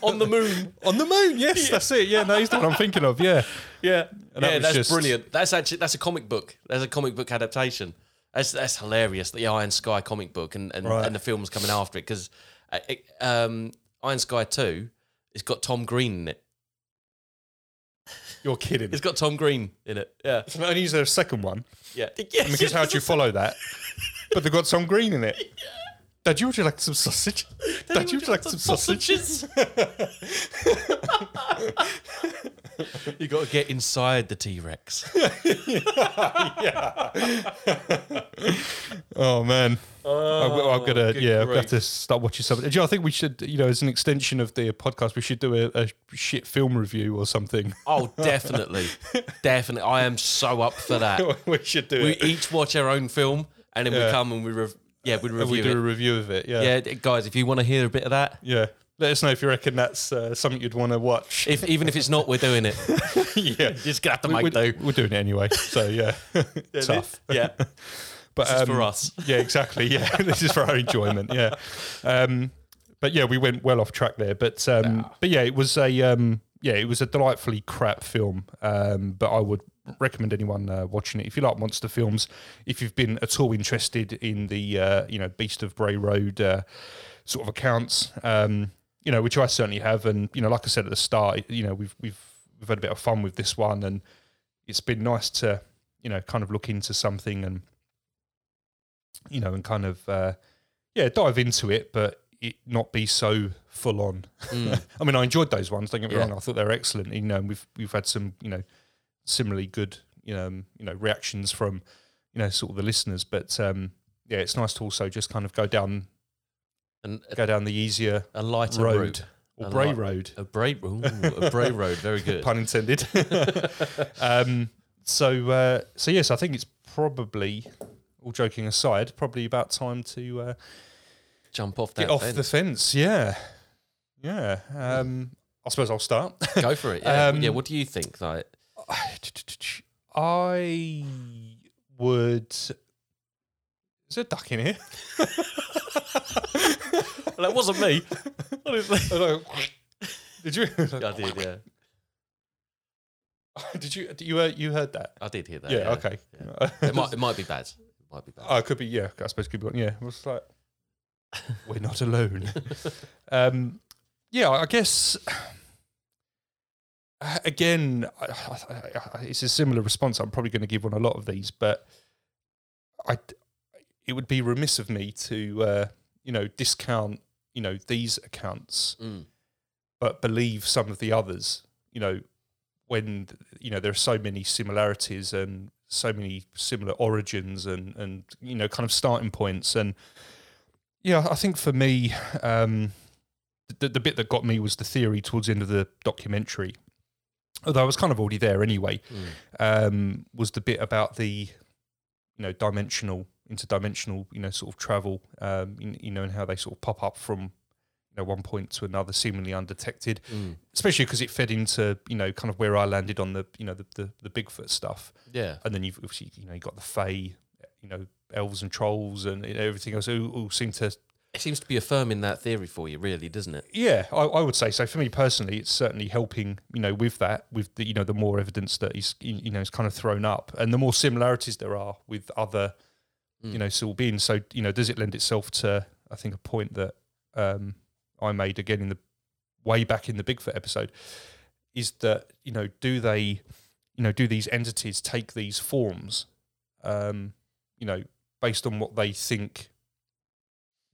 on the moon. on the moon. Yes, that's it. Yeah, no, he's the one I'm thinking of. Yeah, Yeah, And yeah, was that's just- brilliant. That's actually that's a comic book. That's a comic book adaptation. That's that's hilarious. The Iron Sky comic book and and, Right. and the film's coming after it because um, Iron Sky two, it's got Tom Green in it. You're kidding. It's got Tom Green in it. Yeah, So not only is there a second one, yeah. because how do you follow that? But they've got some green in it. Dad, you would you like some sausage? Dad, you would you like some sausages? you got to get inside the T Rex. yeah. Oh man, I, am gonna oh, good yeah, I'll have grief. to start watching something. Do you know, I think we should, you know, as an extension of the podcast, we should do a, a shit film review or something. Oh, definitely, definitely. I am so up for that. we should do We it. each watch our own film and then Yeah. we come and we rev- yeah we And review we do it. a review of it. Yeah, Yeah, guys, if you want to hear a bit of that, yeah. Let us know if you reckon that's uh, something you'd want to watch. if even if it's not, we're doing it. yeah, Just gonna have to we, make we're, do. we're doing it anyway. So yeah, tough. Yeah, But this is for um, us. Yeah, exactly. Yeah, this is for our enjoyment. Yeah, um, but yeah, we went well off track there. But um, but yeah, it was a um, yeah, it was a delightfully crap film. Um, but I would recommend anyone uh, watching it if you like monster films. If you've been at all interested in the uh, you know Beast of Bray Road uh, sort of accounts, um, you know, which I certainly have. And you know, like I said at the start, you know, we've we've we've had a bit of fun with this one, and it's been nice to you know kind of look into something and you know, and kind of uh, yeah, dive into it, but it not be so full on. Mm. I mean, I enjoyed those ones. Don't get me Yeah. wrong; I thought they were excellent. You know, and we've we've had some you know similarly good you know um, you know reactions from you know sort of the listeners. But um, yeah, it's nice to also just kind of go down And go down the easier a lighter road route. or A Bray light- Road, A Bray, ooh, a Bray Road, very good. pun intended. um, so uh, so yes, I think it's probably. All joking aside, probably about time to uh, Jump off that get off fence. the fence. Yeah, yeah. Um, I suppose I'll start. Go for it. Yeah. Um, yeah. What do you think? Like, I would. Is there a duck in here? that wasn't me. I don't- did you? I did. Yeah, did you? You heard? You heard that? I did hear that. Yeah. Okay. It might. It might be bad. It might be bad. Oh, it could be. Yeah. I suppose it could be. one. Yeah. It was like we're not alone. um, yeah. I guess. Again, I, I, I, it's a similar response. I'm probably going to give on a lot of these, but I, it would be remiss of me to, uh, you know, discount, you know, these accounts, Mm. but believe some of the others. You know, when you know there are so many similarities and so many similar origins and and you know kind of starting points and yeah, I think for me, um, the the bit that got me was the theory towards the end of the documentary. Although I was kind of already there anyway, Mm. um, was the bit about the you know dimensional interdimensional you know sort of travel um, you, you know and how they sort of pop up from you know one point to another seemingly undetected Mm. especially because it fed into you know kind of where I landed on the you know the the, the Bigfoot stuff Yeah. and then you've obviously you know you got the Fae you know elves and trolls and everything else all, all seem to It seems to be affirming that theory for you, really, doesn't it? Yeah, I, I would say so. For me personally, it's certainly helping. You know, with that, with the you know the more evidence that is you you know is kind of thrown up, and the more similarities there are with other, you Mm. know, still beings. So you know, does it lend itself to? I think a point that um, I made again in the way back in the Bigfoot episode is that you know, do they, you know, do these entities take these forms, um, you know, based on what they think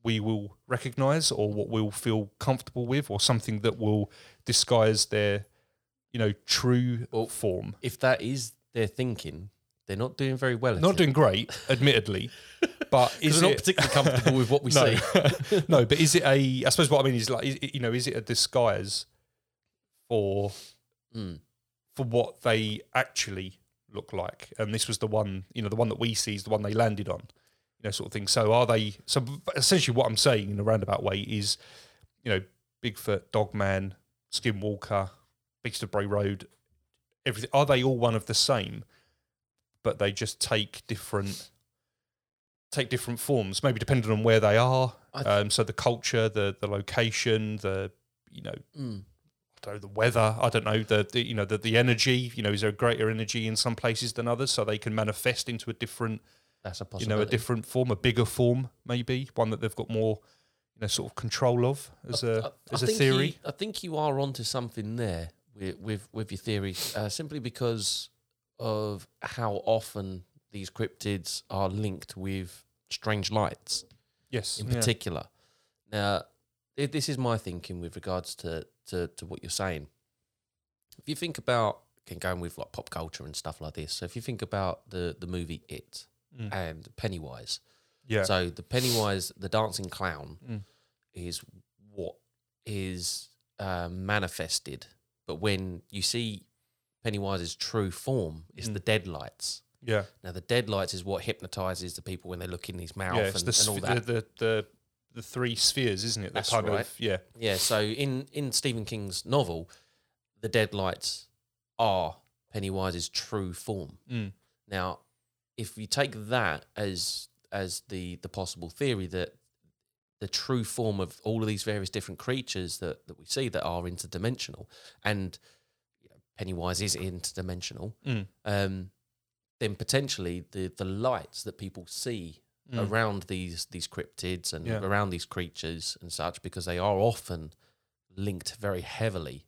we will recognize or what we'll feel comfortable with or something that will disguise their you know true Well, form If that is their thinking, they're not doing very well. At not it. doing great admittedly but is they're not particularly comfortable with what we no. see. no but is it a i suppose what i mean is like is it, you know is it a disguise for Mm. for what they actually look like and this was the one you know the one that we see is the one they landed on you know sort of thing so are they so essentially what i'm saying in a roundabout way is you know bigfoot dogman skinwalker beast of bray road everything are they all one of the same but they just take different take different forms maybe depending on where they are I- um, so the culture the the location the you know Mm. I don't know, the weather. I don't know the, the you know the, the energy. You know, is there a greater energy in some places than others, so they can manifest into a different That's a you know a different form, a bigger form, maybe one that they've got more you know sort of control of as a I- as I a theory. You, I think you are onto something there with with, with your theory, uh, simply because of how often these cryptids are linked with strange lights yes, in yeah. particular. Now, i- this is my thinking with regards to, to, to what you're saying. If you think about, again, going with like pop culture and stuff like this, so if you think about the, the movie It Mm. and Pennywise, yeah, so the Pennywise, the dancing clown, Mm. is what is um, manifested. But when you see Pennywise's true form, it's Mm. the deadlights. yeah, Now the deadlights is what hypnotizes the people when they look in his mouth yeah. And, the, and all that. the, the the the three spheres, isn't it? The That's right. of yeah, Yeah. So in in Stephen King's novel, the deadlights are Pennywise's true form. Mm. Now, if you take that as as the the possible theory that the true form of all of these various different creatures that, that we see that are interdimensional, and you know, Pennywise is interdimensional, Mm. um, then potentially the the lights that people see Mm. around these these cryptids and Yeah. around these creatures and such, because they are often linked very heavily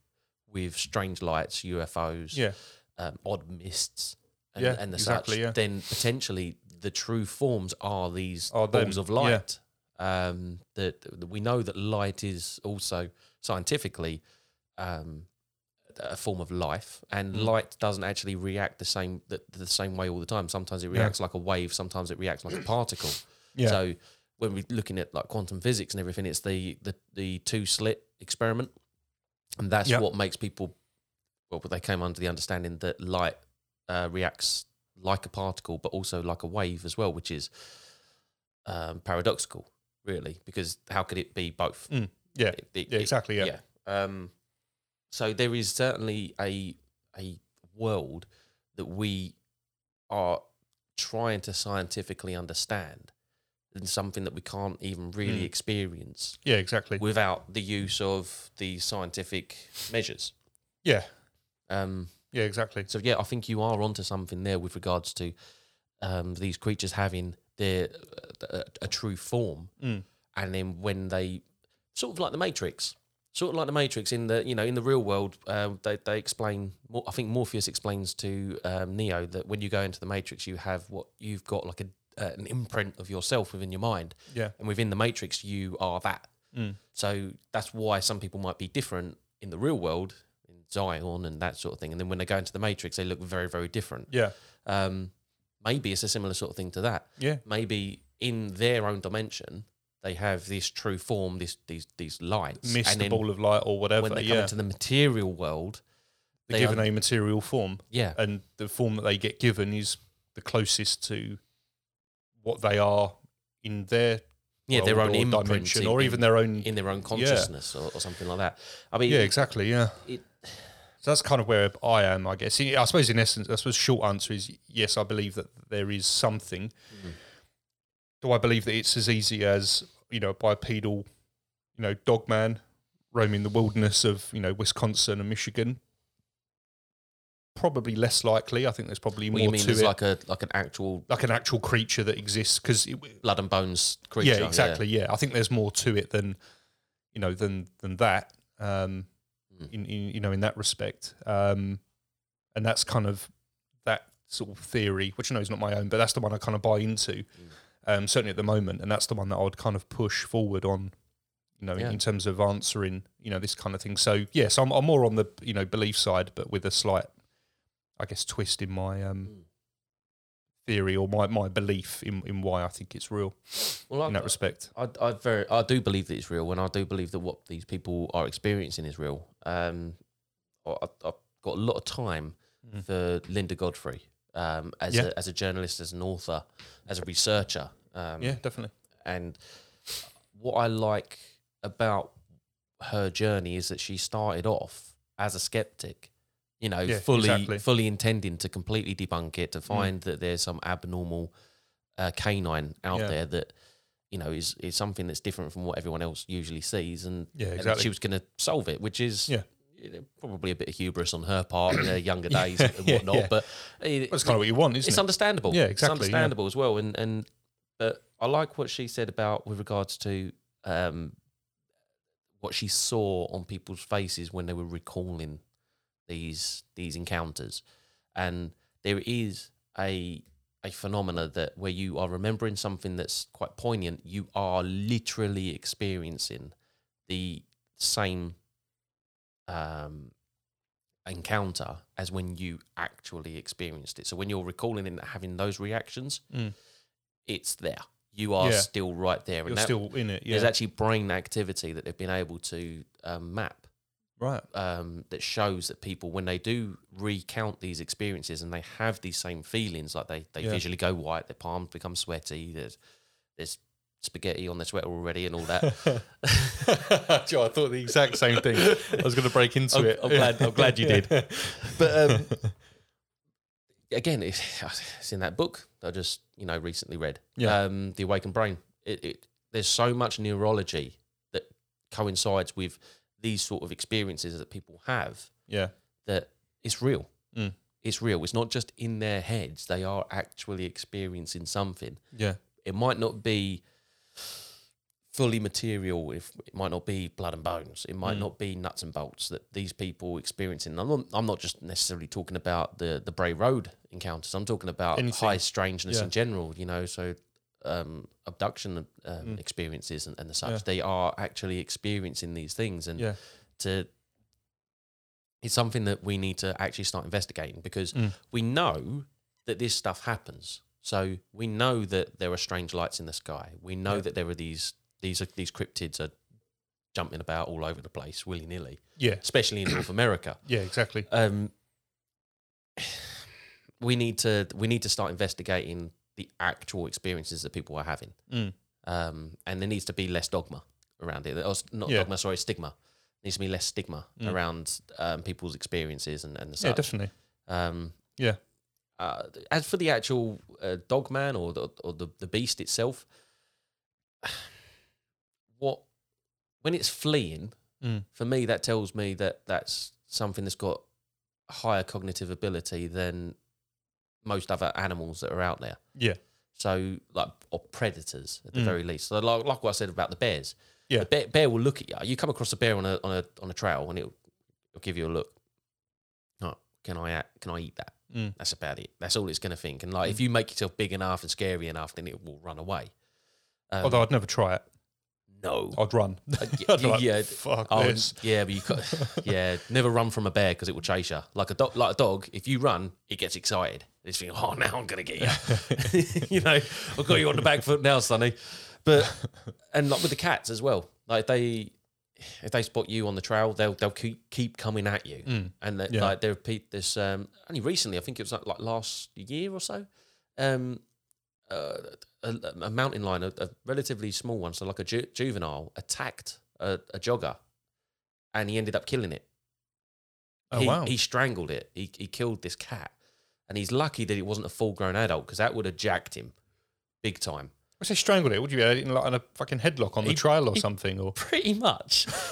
with strange lights, UFOs, yeah, um, odd mists, and, Yeah, and the exactly, such, yeah. then potentially the true forms are these Are forms them, of yeah. light. Um, that, we know that light is also scientifically um, a form of life, and Mm. light doesn't actually react the same the, the same way all the time. Sometimes it Yeah. reacts like a wave, sometimes it reacts like a particle. yeah, So when we're looking at like quantum physics and everything, it's the the, the two slit experiment, and that's Yeah. what makes people. Well, they came under the understanding that light uh, reacts like a particle, but also like a wave as well, which is um, paradoxical, really, because how could it be both? Mm. yeah, It- it- yeah, it- exactly, yeah, yeah. Um, so there is certainly a a world that we are trying to scientifically understand, and something that we can't even really Mm. experience yeah, exactly, without the use of the scientific measures. yeah, Um, yeah, exactly, so yeah, I think you are onto something there with regards to um, these creatures having their uh, a, true form, Mm. and then when they sort of like the Matrix, sort of like the Matrix in the you know in the real world, um, they they explain. I think Morpheus explains to um, Neo that when you go into the Matrix, you have what you've got like a uh, an imprint of yourself within your mind, Yeah. and within the matrix, you are that. Mm. So that's why some people might be different in the real world, Zion and that sort of thing, and then when they go into the matrix, they look very, very different. Yeah. Um, maybe it's a similar sort of thing to that. Yeah. Maybe in their own dimension, they have this true form, this these these lights, and the ball of light or whatever. when they come into the material world, They're they given a material form. yeah, and the form that they get given is the closest to what they are in their yeah, their own imprint dimension, in- or even their own. in their own consciousness or, or something like that. I mean, yeah, exactly. Yeah. it, So that's kind of where I am, I guess. I suppose, in essence, I suppose, short answer is yes. I believe that there is something. Mm-hmm. Do I believe that it's as easy as you know bipedal, you know, dog man roaming the wilderness of you know Wisconsin and Michigan? Probably less likely. I think there's probably what more you mean to it, like a like an actual like an actual creature that exists because blood and bones creature? yeah, exactly. Yeah. I think there's more to it than you know than than that. Um, Mm. in, in you know in that respect, um, and that's kind of that sort of theory, which I know is not my own, but that's the one I kind of buy into. Mm. Um, certainly at the moment, and that's the one that I would kind of push forward on. You know, Yeah. in, in terms of answering, you know, this kind of thing. So yes, I'm, I'm more on the you know belief side, but with a slight, I guess, twist in my um, Mm. theory or my, my belief in, in why I think it's real Well, I, in that respect. I, I very, I do believe that it's real, and I do believe that what these people are experiencing is real. Um, I, I- I've got a lot of time Mm. for Linda Godfrey um, as Yeah. a, as a journalist, as an author, as a researcher. Um, Yeah, definitely. and what I like about her journey is that she started off as a skeptic, you know, Yeah, fully exactly. Mm. fully intending to completely debunk it, to find that there's some abnormal uh, canine out Yeah. there that you know is is something that's different from what everyone else usually sees, and, Yeah, and that she was going to solve it, which is Yeah. you know, probably a bit of hubris on her part in her younger days and whatnot, but it, That's kind of what you want, isn't it? it's it? understandable. Yeah, It's exactly, yeah. understandable as well. And and but I like what she said about with regards to um, what she saw on people's faces when they were recalling these these encounters, and there is a a phenomena that where you are remembering something that's quite poignant, you are literally experiencing the same um, encounter as when you actually experienced it. So when you're recalling and having those reactions, Mm. it's there. You are Yeah. still right there, You're and that, still in it. Yeah. there's actually brain activity that they've been able to um, map right. um, that shows that people, when they do recount these experiences and they have these same feelings, like they, they Yeah. visually go white, their palms become sweaty, there's there's spaghetti on their sweater already, and all that. Joe, I thought the exact same thing. I was going to break into I'm, it. I'm glad. I'm glad you did. But um, again, it's, it's in that book that I just you know recently read. Yeah. Um, the Awakened Brain. It, it there's so much neurology that coincides with these sort of experiences that people have yeah. that it's real. Mm. It's real. It's not just in their heads. They are actually experiencing something. Yeah. It might not be fully material. If it might not be blood and bones. It might Mm. not be nuts and bolts that these people experiencing. I'm not, I'm not just necessarily talking about the the Bray Road encounters. I'm talking about Anything. high strangeness Yeah. in general. You know, so um, abduction um, Mm. experiences and, and the such. Yeah. They are actually experiencing these things, and Yeah. to it's something that we need to actually start investigating because Mm. we know that this stuff happens. So we know that there are strange lights in the sky. We know Yeah. that there are these these are these cryptids are jumping about all over the place willy nilly, Yeah. especially in North America. Yeah. Exactly. Um, we need to we need to start investigating the actual experiences that people are having, Mm. um, and there needs to be less dogma around it. Or not Yeah. dogma, sorry, stigma. There needs to be less stigma Mm. around um, people's experiences and and the Yeah. Definitely. Um, Yeah. Uh, as for the actual uh, dog man or the or the, the beast itself, what when it's fleeing, Mm. for me that tells me that that's something that's got higher cognitive ability than most other animals that are out there. Yeah. So like or predators at the Mm. very least. So like, like what I said about the bears. Yeah. The bear, bear will look at you. You come across a bear on a on a on a trail and it'll, it'll give you a look. Oh, can I can I eat that? That's about it. That's all it's going to think. And like, if you make yourself big enough and scary enough, then it will run away. Um, Although I'd never try it. No, I'd run. y- I'd like, yeah, fuck Oh, this. yeah, but you could, yeah, never run from a bear because it will chase you. Like a dog, like a dog, if you run, it gets excited. It's thinking, oh, now I'm gonna get you. you know, I've got you on the back foot now, Sonny. But and like with the cats as well, like they, if they spot you on the trail, they'll they'll keep keep coming at you. And that, Mm. Yeah. like they repeat this um, only recently. I think it was like, like last year or so. Um, uh, a, a mountain lion, a, a relatively small one, so like a ju- juvenile, attacked a, a jogger, and he ended up killing it. Oh, he, wow. he strangled it. He he killed this cat, and he's lucky that it wasn't a full grown adult because that would have jacked him, big time. I say strangled it. Would you be like on a fucking headlock on the He- trail or he- something? Or Pretty much.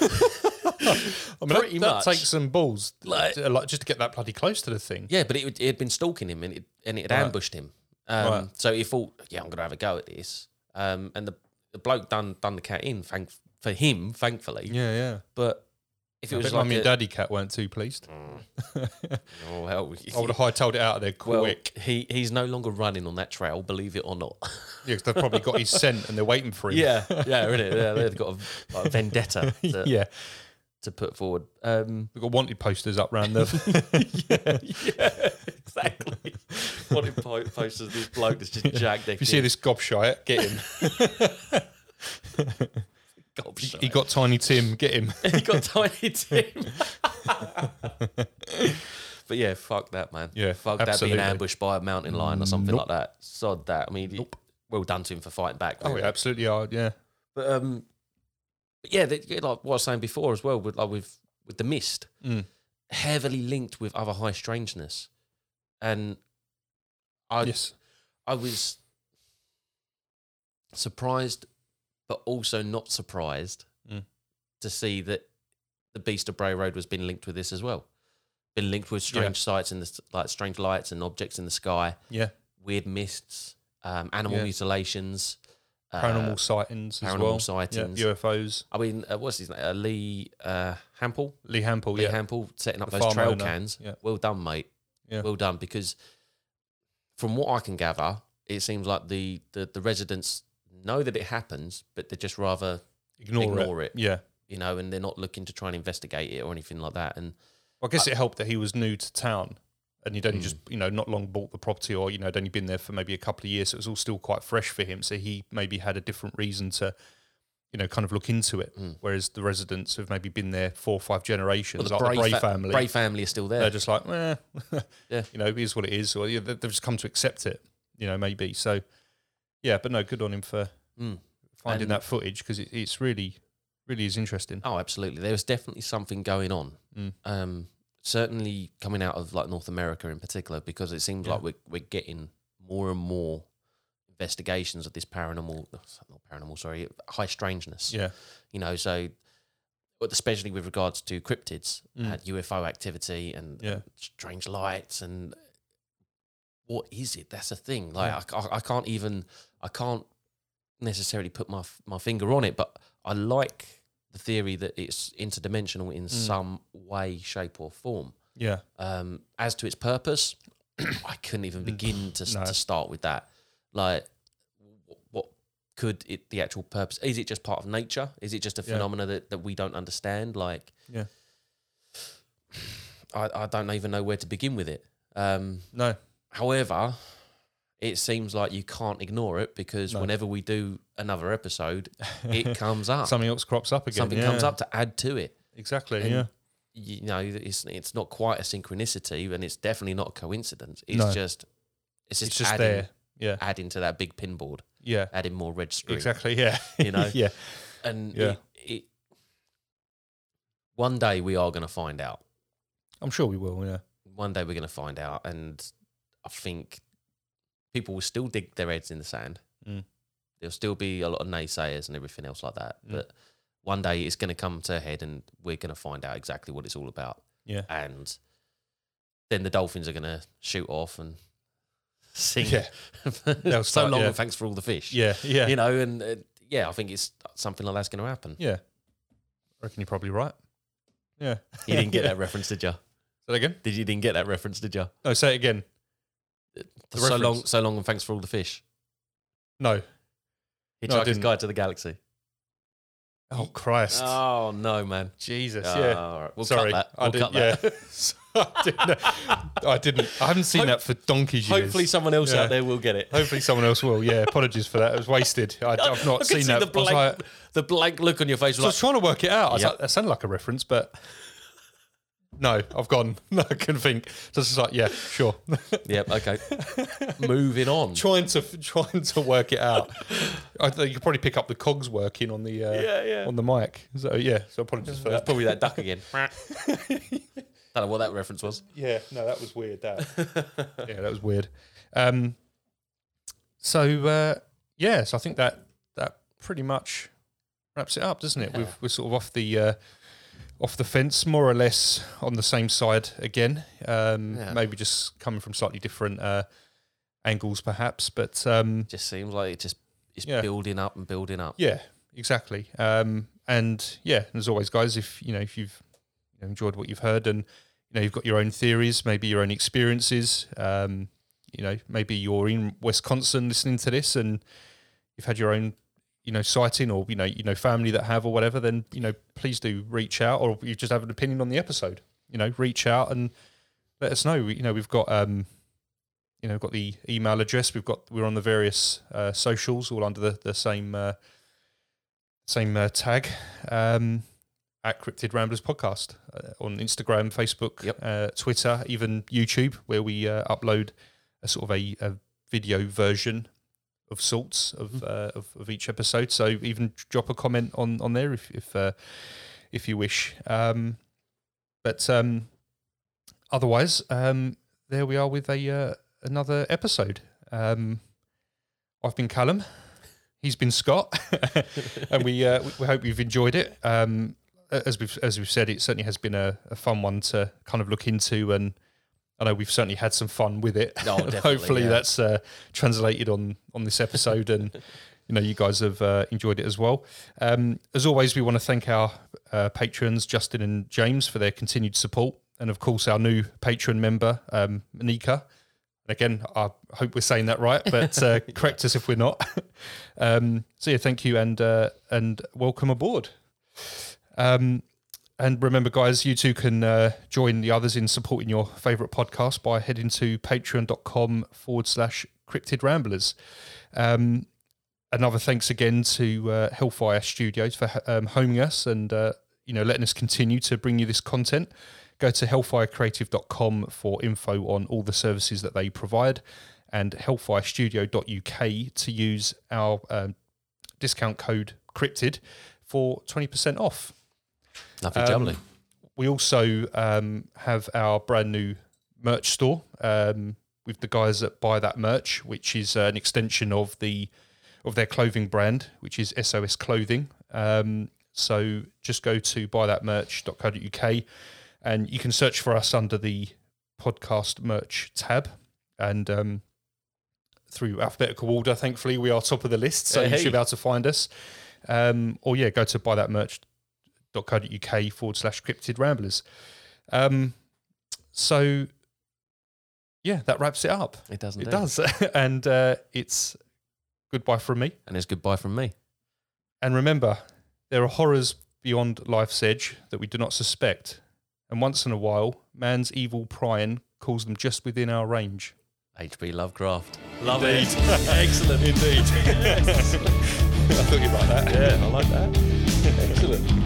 I mean, pretty that much. takes some balls, Like- to- like, just to get that bloody close to the thing. yeah, but it, it had been stalking him, and it and it had Right. ambushed him. Um, Right. So he thought, yeah, I'm gonna have a go at this. Um, and the the bloke done done the cat in, thank for him, thankfully. Yeah, yeah. But if it I was like mummy and daddy cat weren't too pleased. oh hell, I would have hightailed it out of there well, quick. he he's no longer running on that trail, believe it or not. Yeah, 'cause they've probably got his scent and they're waiting for him. yeah, yeah, really, yeah, they've got a, like vendetta to, yeah. to put forward. Um, We've got wanted posters up round the. yeah, exactly. Po- posters this bloke that's just jacked their if you see this gobshite, get him. Gobshite. he got Tiny Tim, get him. he got tiny Tim. but yeah, fuck that, man. Yeah, fuck that being ambushed by a mountain lion or something Nope. like that. Sod that. I mean, well done to him for fighting back. Oh, yeah, absolutely are. Yeah. But um, but yeah, the, yeah, like what I was saying before as well, with like with with the mist, Mm. heavily linked with other high strangeness, and I yes. I was surprised, but also not surprised Mm. to see that the Beast of Bray Road was being linked with this as well. Been linked with strange sights in the like strange lights and objects in the sky, Yeah. weird mists, um, animal Yeah. mutilations, uh, Paranormal sightings as paranormal well. sightings. Yeah. UFOs. I mean, uh, what's his name? Uh, Lee uh, Hampel. Lee Hampel. Lee Yeah. Hampel setting up The those trail owner, cans. yeah. Well done, mate. Yeah. Well done. Because from what I can gather, it seems like the, the, the residents know that it happens, but they just rather, Ignore, Ignore it. it. Yeah. you know, and they're not looking to try and investigate it or anything like that. And Well, I guess it helped that he was new to town and he'd only Mm. just, you know, not long bought the property or, you know, had only been there for maybe a couple of years. So it was all still quite fresh for him. So he maybe had a different reason to, you know, kind of look into it. Mm. Whereas the residents have maybe been there four or five generations, well, the like Bray, the Bray fa- family. Bray family is still there. They're just like, eh, Yeah. you know, it is what it is. Or they've just come to accept it, you know, maybe. So, yeah, but no, good on him for Mm. finding And- that footage because it, it's really, really is interesting. Oh, absolutely. There was definitely something going on. Mm. Um, certainly coming out of like North America in particular, because it seems Yeah. like we're we're getting more and more investigations of this paranormal, not paranormal, sorry, high strangeness. Yeah. You know, so but especially with regards to cryptids, Mm. UFO activity, and, Yeah. and strange lights, and what is it? That's a thing. Like Yeah. I, I can't even I can't necessarily put my my finger on it, but I like the theory that it's interdimensional in some way, shape, or form. Yeah. Um, as to its purpose, I couldn't even begin to No. to start with that. Like, what could it the actual purpose? Is it just part of nature? Is it just a Yeah. phenomena that, that we don't understand? Like, Yeah. I, I don't even know where to begin with it. Um, No. However, it seems like you can't ignore it because No. whenever we do another episode, it comes up. Something else crops up again. Something yeah. comes up to add to it. Exactly. And yeah. You know, it's it's not quite a synchronicity, and it's definitely not a coincidence. It's No. just it's just, It's just adding, there. Yeah. adding to that big pinboard, Yeah. adding more red string. Exactly. Yeah. You know? yeah. And Yeah. it, it one day we are going to find out. I'm sure we will. Yeah. One day we're going to find out, and I think people will still dig their heads in the sand. Mm. There'll still be a lot of naysayers and everything else like that. Mm. But one day it's going to come to a head, and we're going to find out exactly what it's all about. Yeah. And then the dolphins are going to shoot off and sing. Yeah. So start, long yeah. and thanks for all the fish. Yeah. Yeah. You know, and uh, yeah, I think it's something like that's going to happen. Yeah. I reckon you're probably right. Yeah. You didn't get Yeah. that reference, did you? Say that again? Did you didn't get that reference, did you? No, say it again. so reference. long, so long, and thanks for all the fish. No. No, I Hitchhiker's didn't. Guide to the Galaxy. Oh Christ. Oh no, man. Jesus. Oh, yeah. all right. We'll Sorry. cut that. I We'll did, cut that. Yeah. I, didn't, I didn't. I haven't seen Hope- that for donkeys years. Hopefully, someone else Yeah. out there will get it. Hopefully someone else will. Yeah. Apologies for that. It was wasted. I, I've not I seen see that. the blank, like- the blank look on your face. So I was trying to work it out. I was Yeah. like, that sounded like a reference, but no, I've gone. No, I couldn't think. So it's like, yeah, sure. yep. Okay. Moving on. trying to trying to work it out. I think you could probably pick up the cogs working on the uh, Yeah, yeah. on the mic. So yeah, so apologies for That's that. probably that duck again. Don't know what that reference was. Yeah, no, that was weird. That yeah, that was weird. Um, so uh, yeah, so I think that that pretty much wraps it up, doesn't it? We've, we're sort of off the uh, off the fence, more or less on the same side again. Um, Yeah. Maybe just coming from slightly different uh, angles, perhaps. But um, Just seems like it just it's Yeah. building up and building up. yeah, exactly. Um, and yeah, as always, guys, if you know if you've you know, enjoyed what you've heard and you know you've got your own theories, maybe your own experiences, um, you know, maybe you're in Wisconsin listening to this and you've had your own you know sighting or you know you know family that have or whatever, then you know please do reach out or you just have an opinion on the episode. You know, reach out and let us know. You know, we've got um, you know, got the email address. We've got we're on the various uh, socials, all under the the same uh, same uh, tag um, at Cryptid Ramblers Podcast uh, on Instagram, Facebook, Yep. uh, Twitter, even YouTube, where we uh, upload a sort of a, a video version of sorts of, uh, of of each episode. So even drop a comment on on there if if uh, if you wish. Um, but um, otherwise, um, there we are with a uh, another episode. Um, I've been Callum. He's been Scott, and we, uh, we we hope you've enjoyed it. Um, as we've as we've said, it certainly has been a, a fun one to kind of look into, and I know we've certainly had some fun with it. Oh, Hopefully, yeah. that's uh, translated on on this episode, and you know you guys have uh, enjoyed it as well. Um, as always, we want to thank our uh, patrons Justin and James for their continued support, and of course our new patron member um, Monika. Again, I hope we're saying that right, but uh, correct us if we're not. um, so yeah, thank you and uh, and welcome aboard. Um, and remember, guys, you too can uh, join the others in supporting your favourite podcast by heading to patreon.com forward slash cryptid ramblers. Um, another thanks again to uh, Hellfire Studios for um, homing us and uh, you know letting us continue to bring you this content. Go to hellfirecreative.com for info on all the services that they provide and hellfirestudio.uk to use our um, discount code cryptid for 20% off. Lovely Um, jubbly. We also um, have our brand new merch store um, with the guys that buy that merch, which is uh, an extension of the of their clothing brand, which is SOS Clothing. Um, so just go to buythatmerch.co.uk and you can search for us under the podcast merch tab and um, through alphabetical order. Thankfully, we are top of the list, so you should be able to find us. Um, or yeah, go to buythatmerch.co.uk forward slash cryptid ramblers. Um, so yeah, that wraps it up. It doesn't. It does, and uh, it's goodbye from me. And it's goodbye from me. And remember, there are horrors beyond life's edge that we do not suspect. And once in a while, man's evil prying calls them just within our range. H.P. Lovecraft. Love Indeed. it. Excellent. Indeed. I thought you'd like that. Yeah, I like that.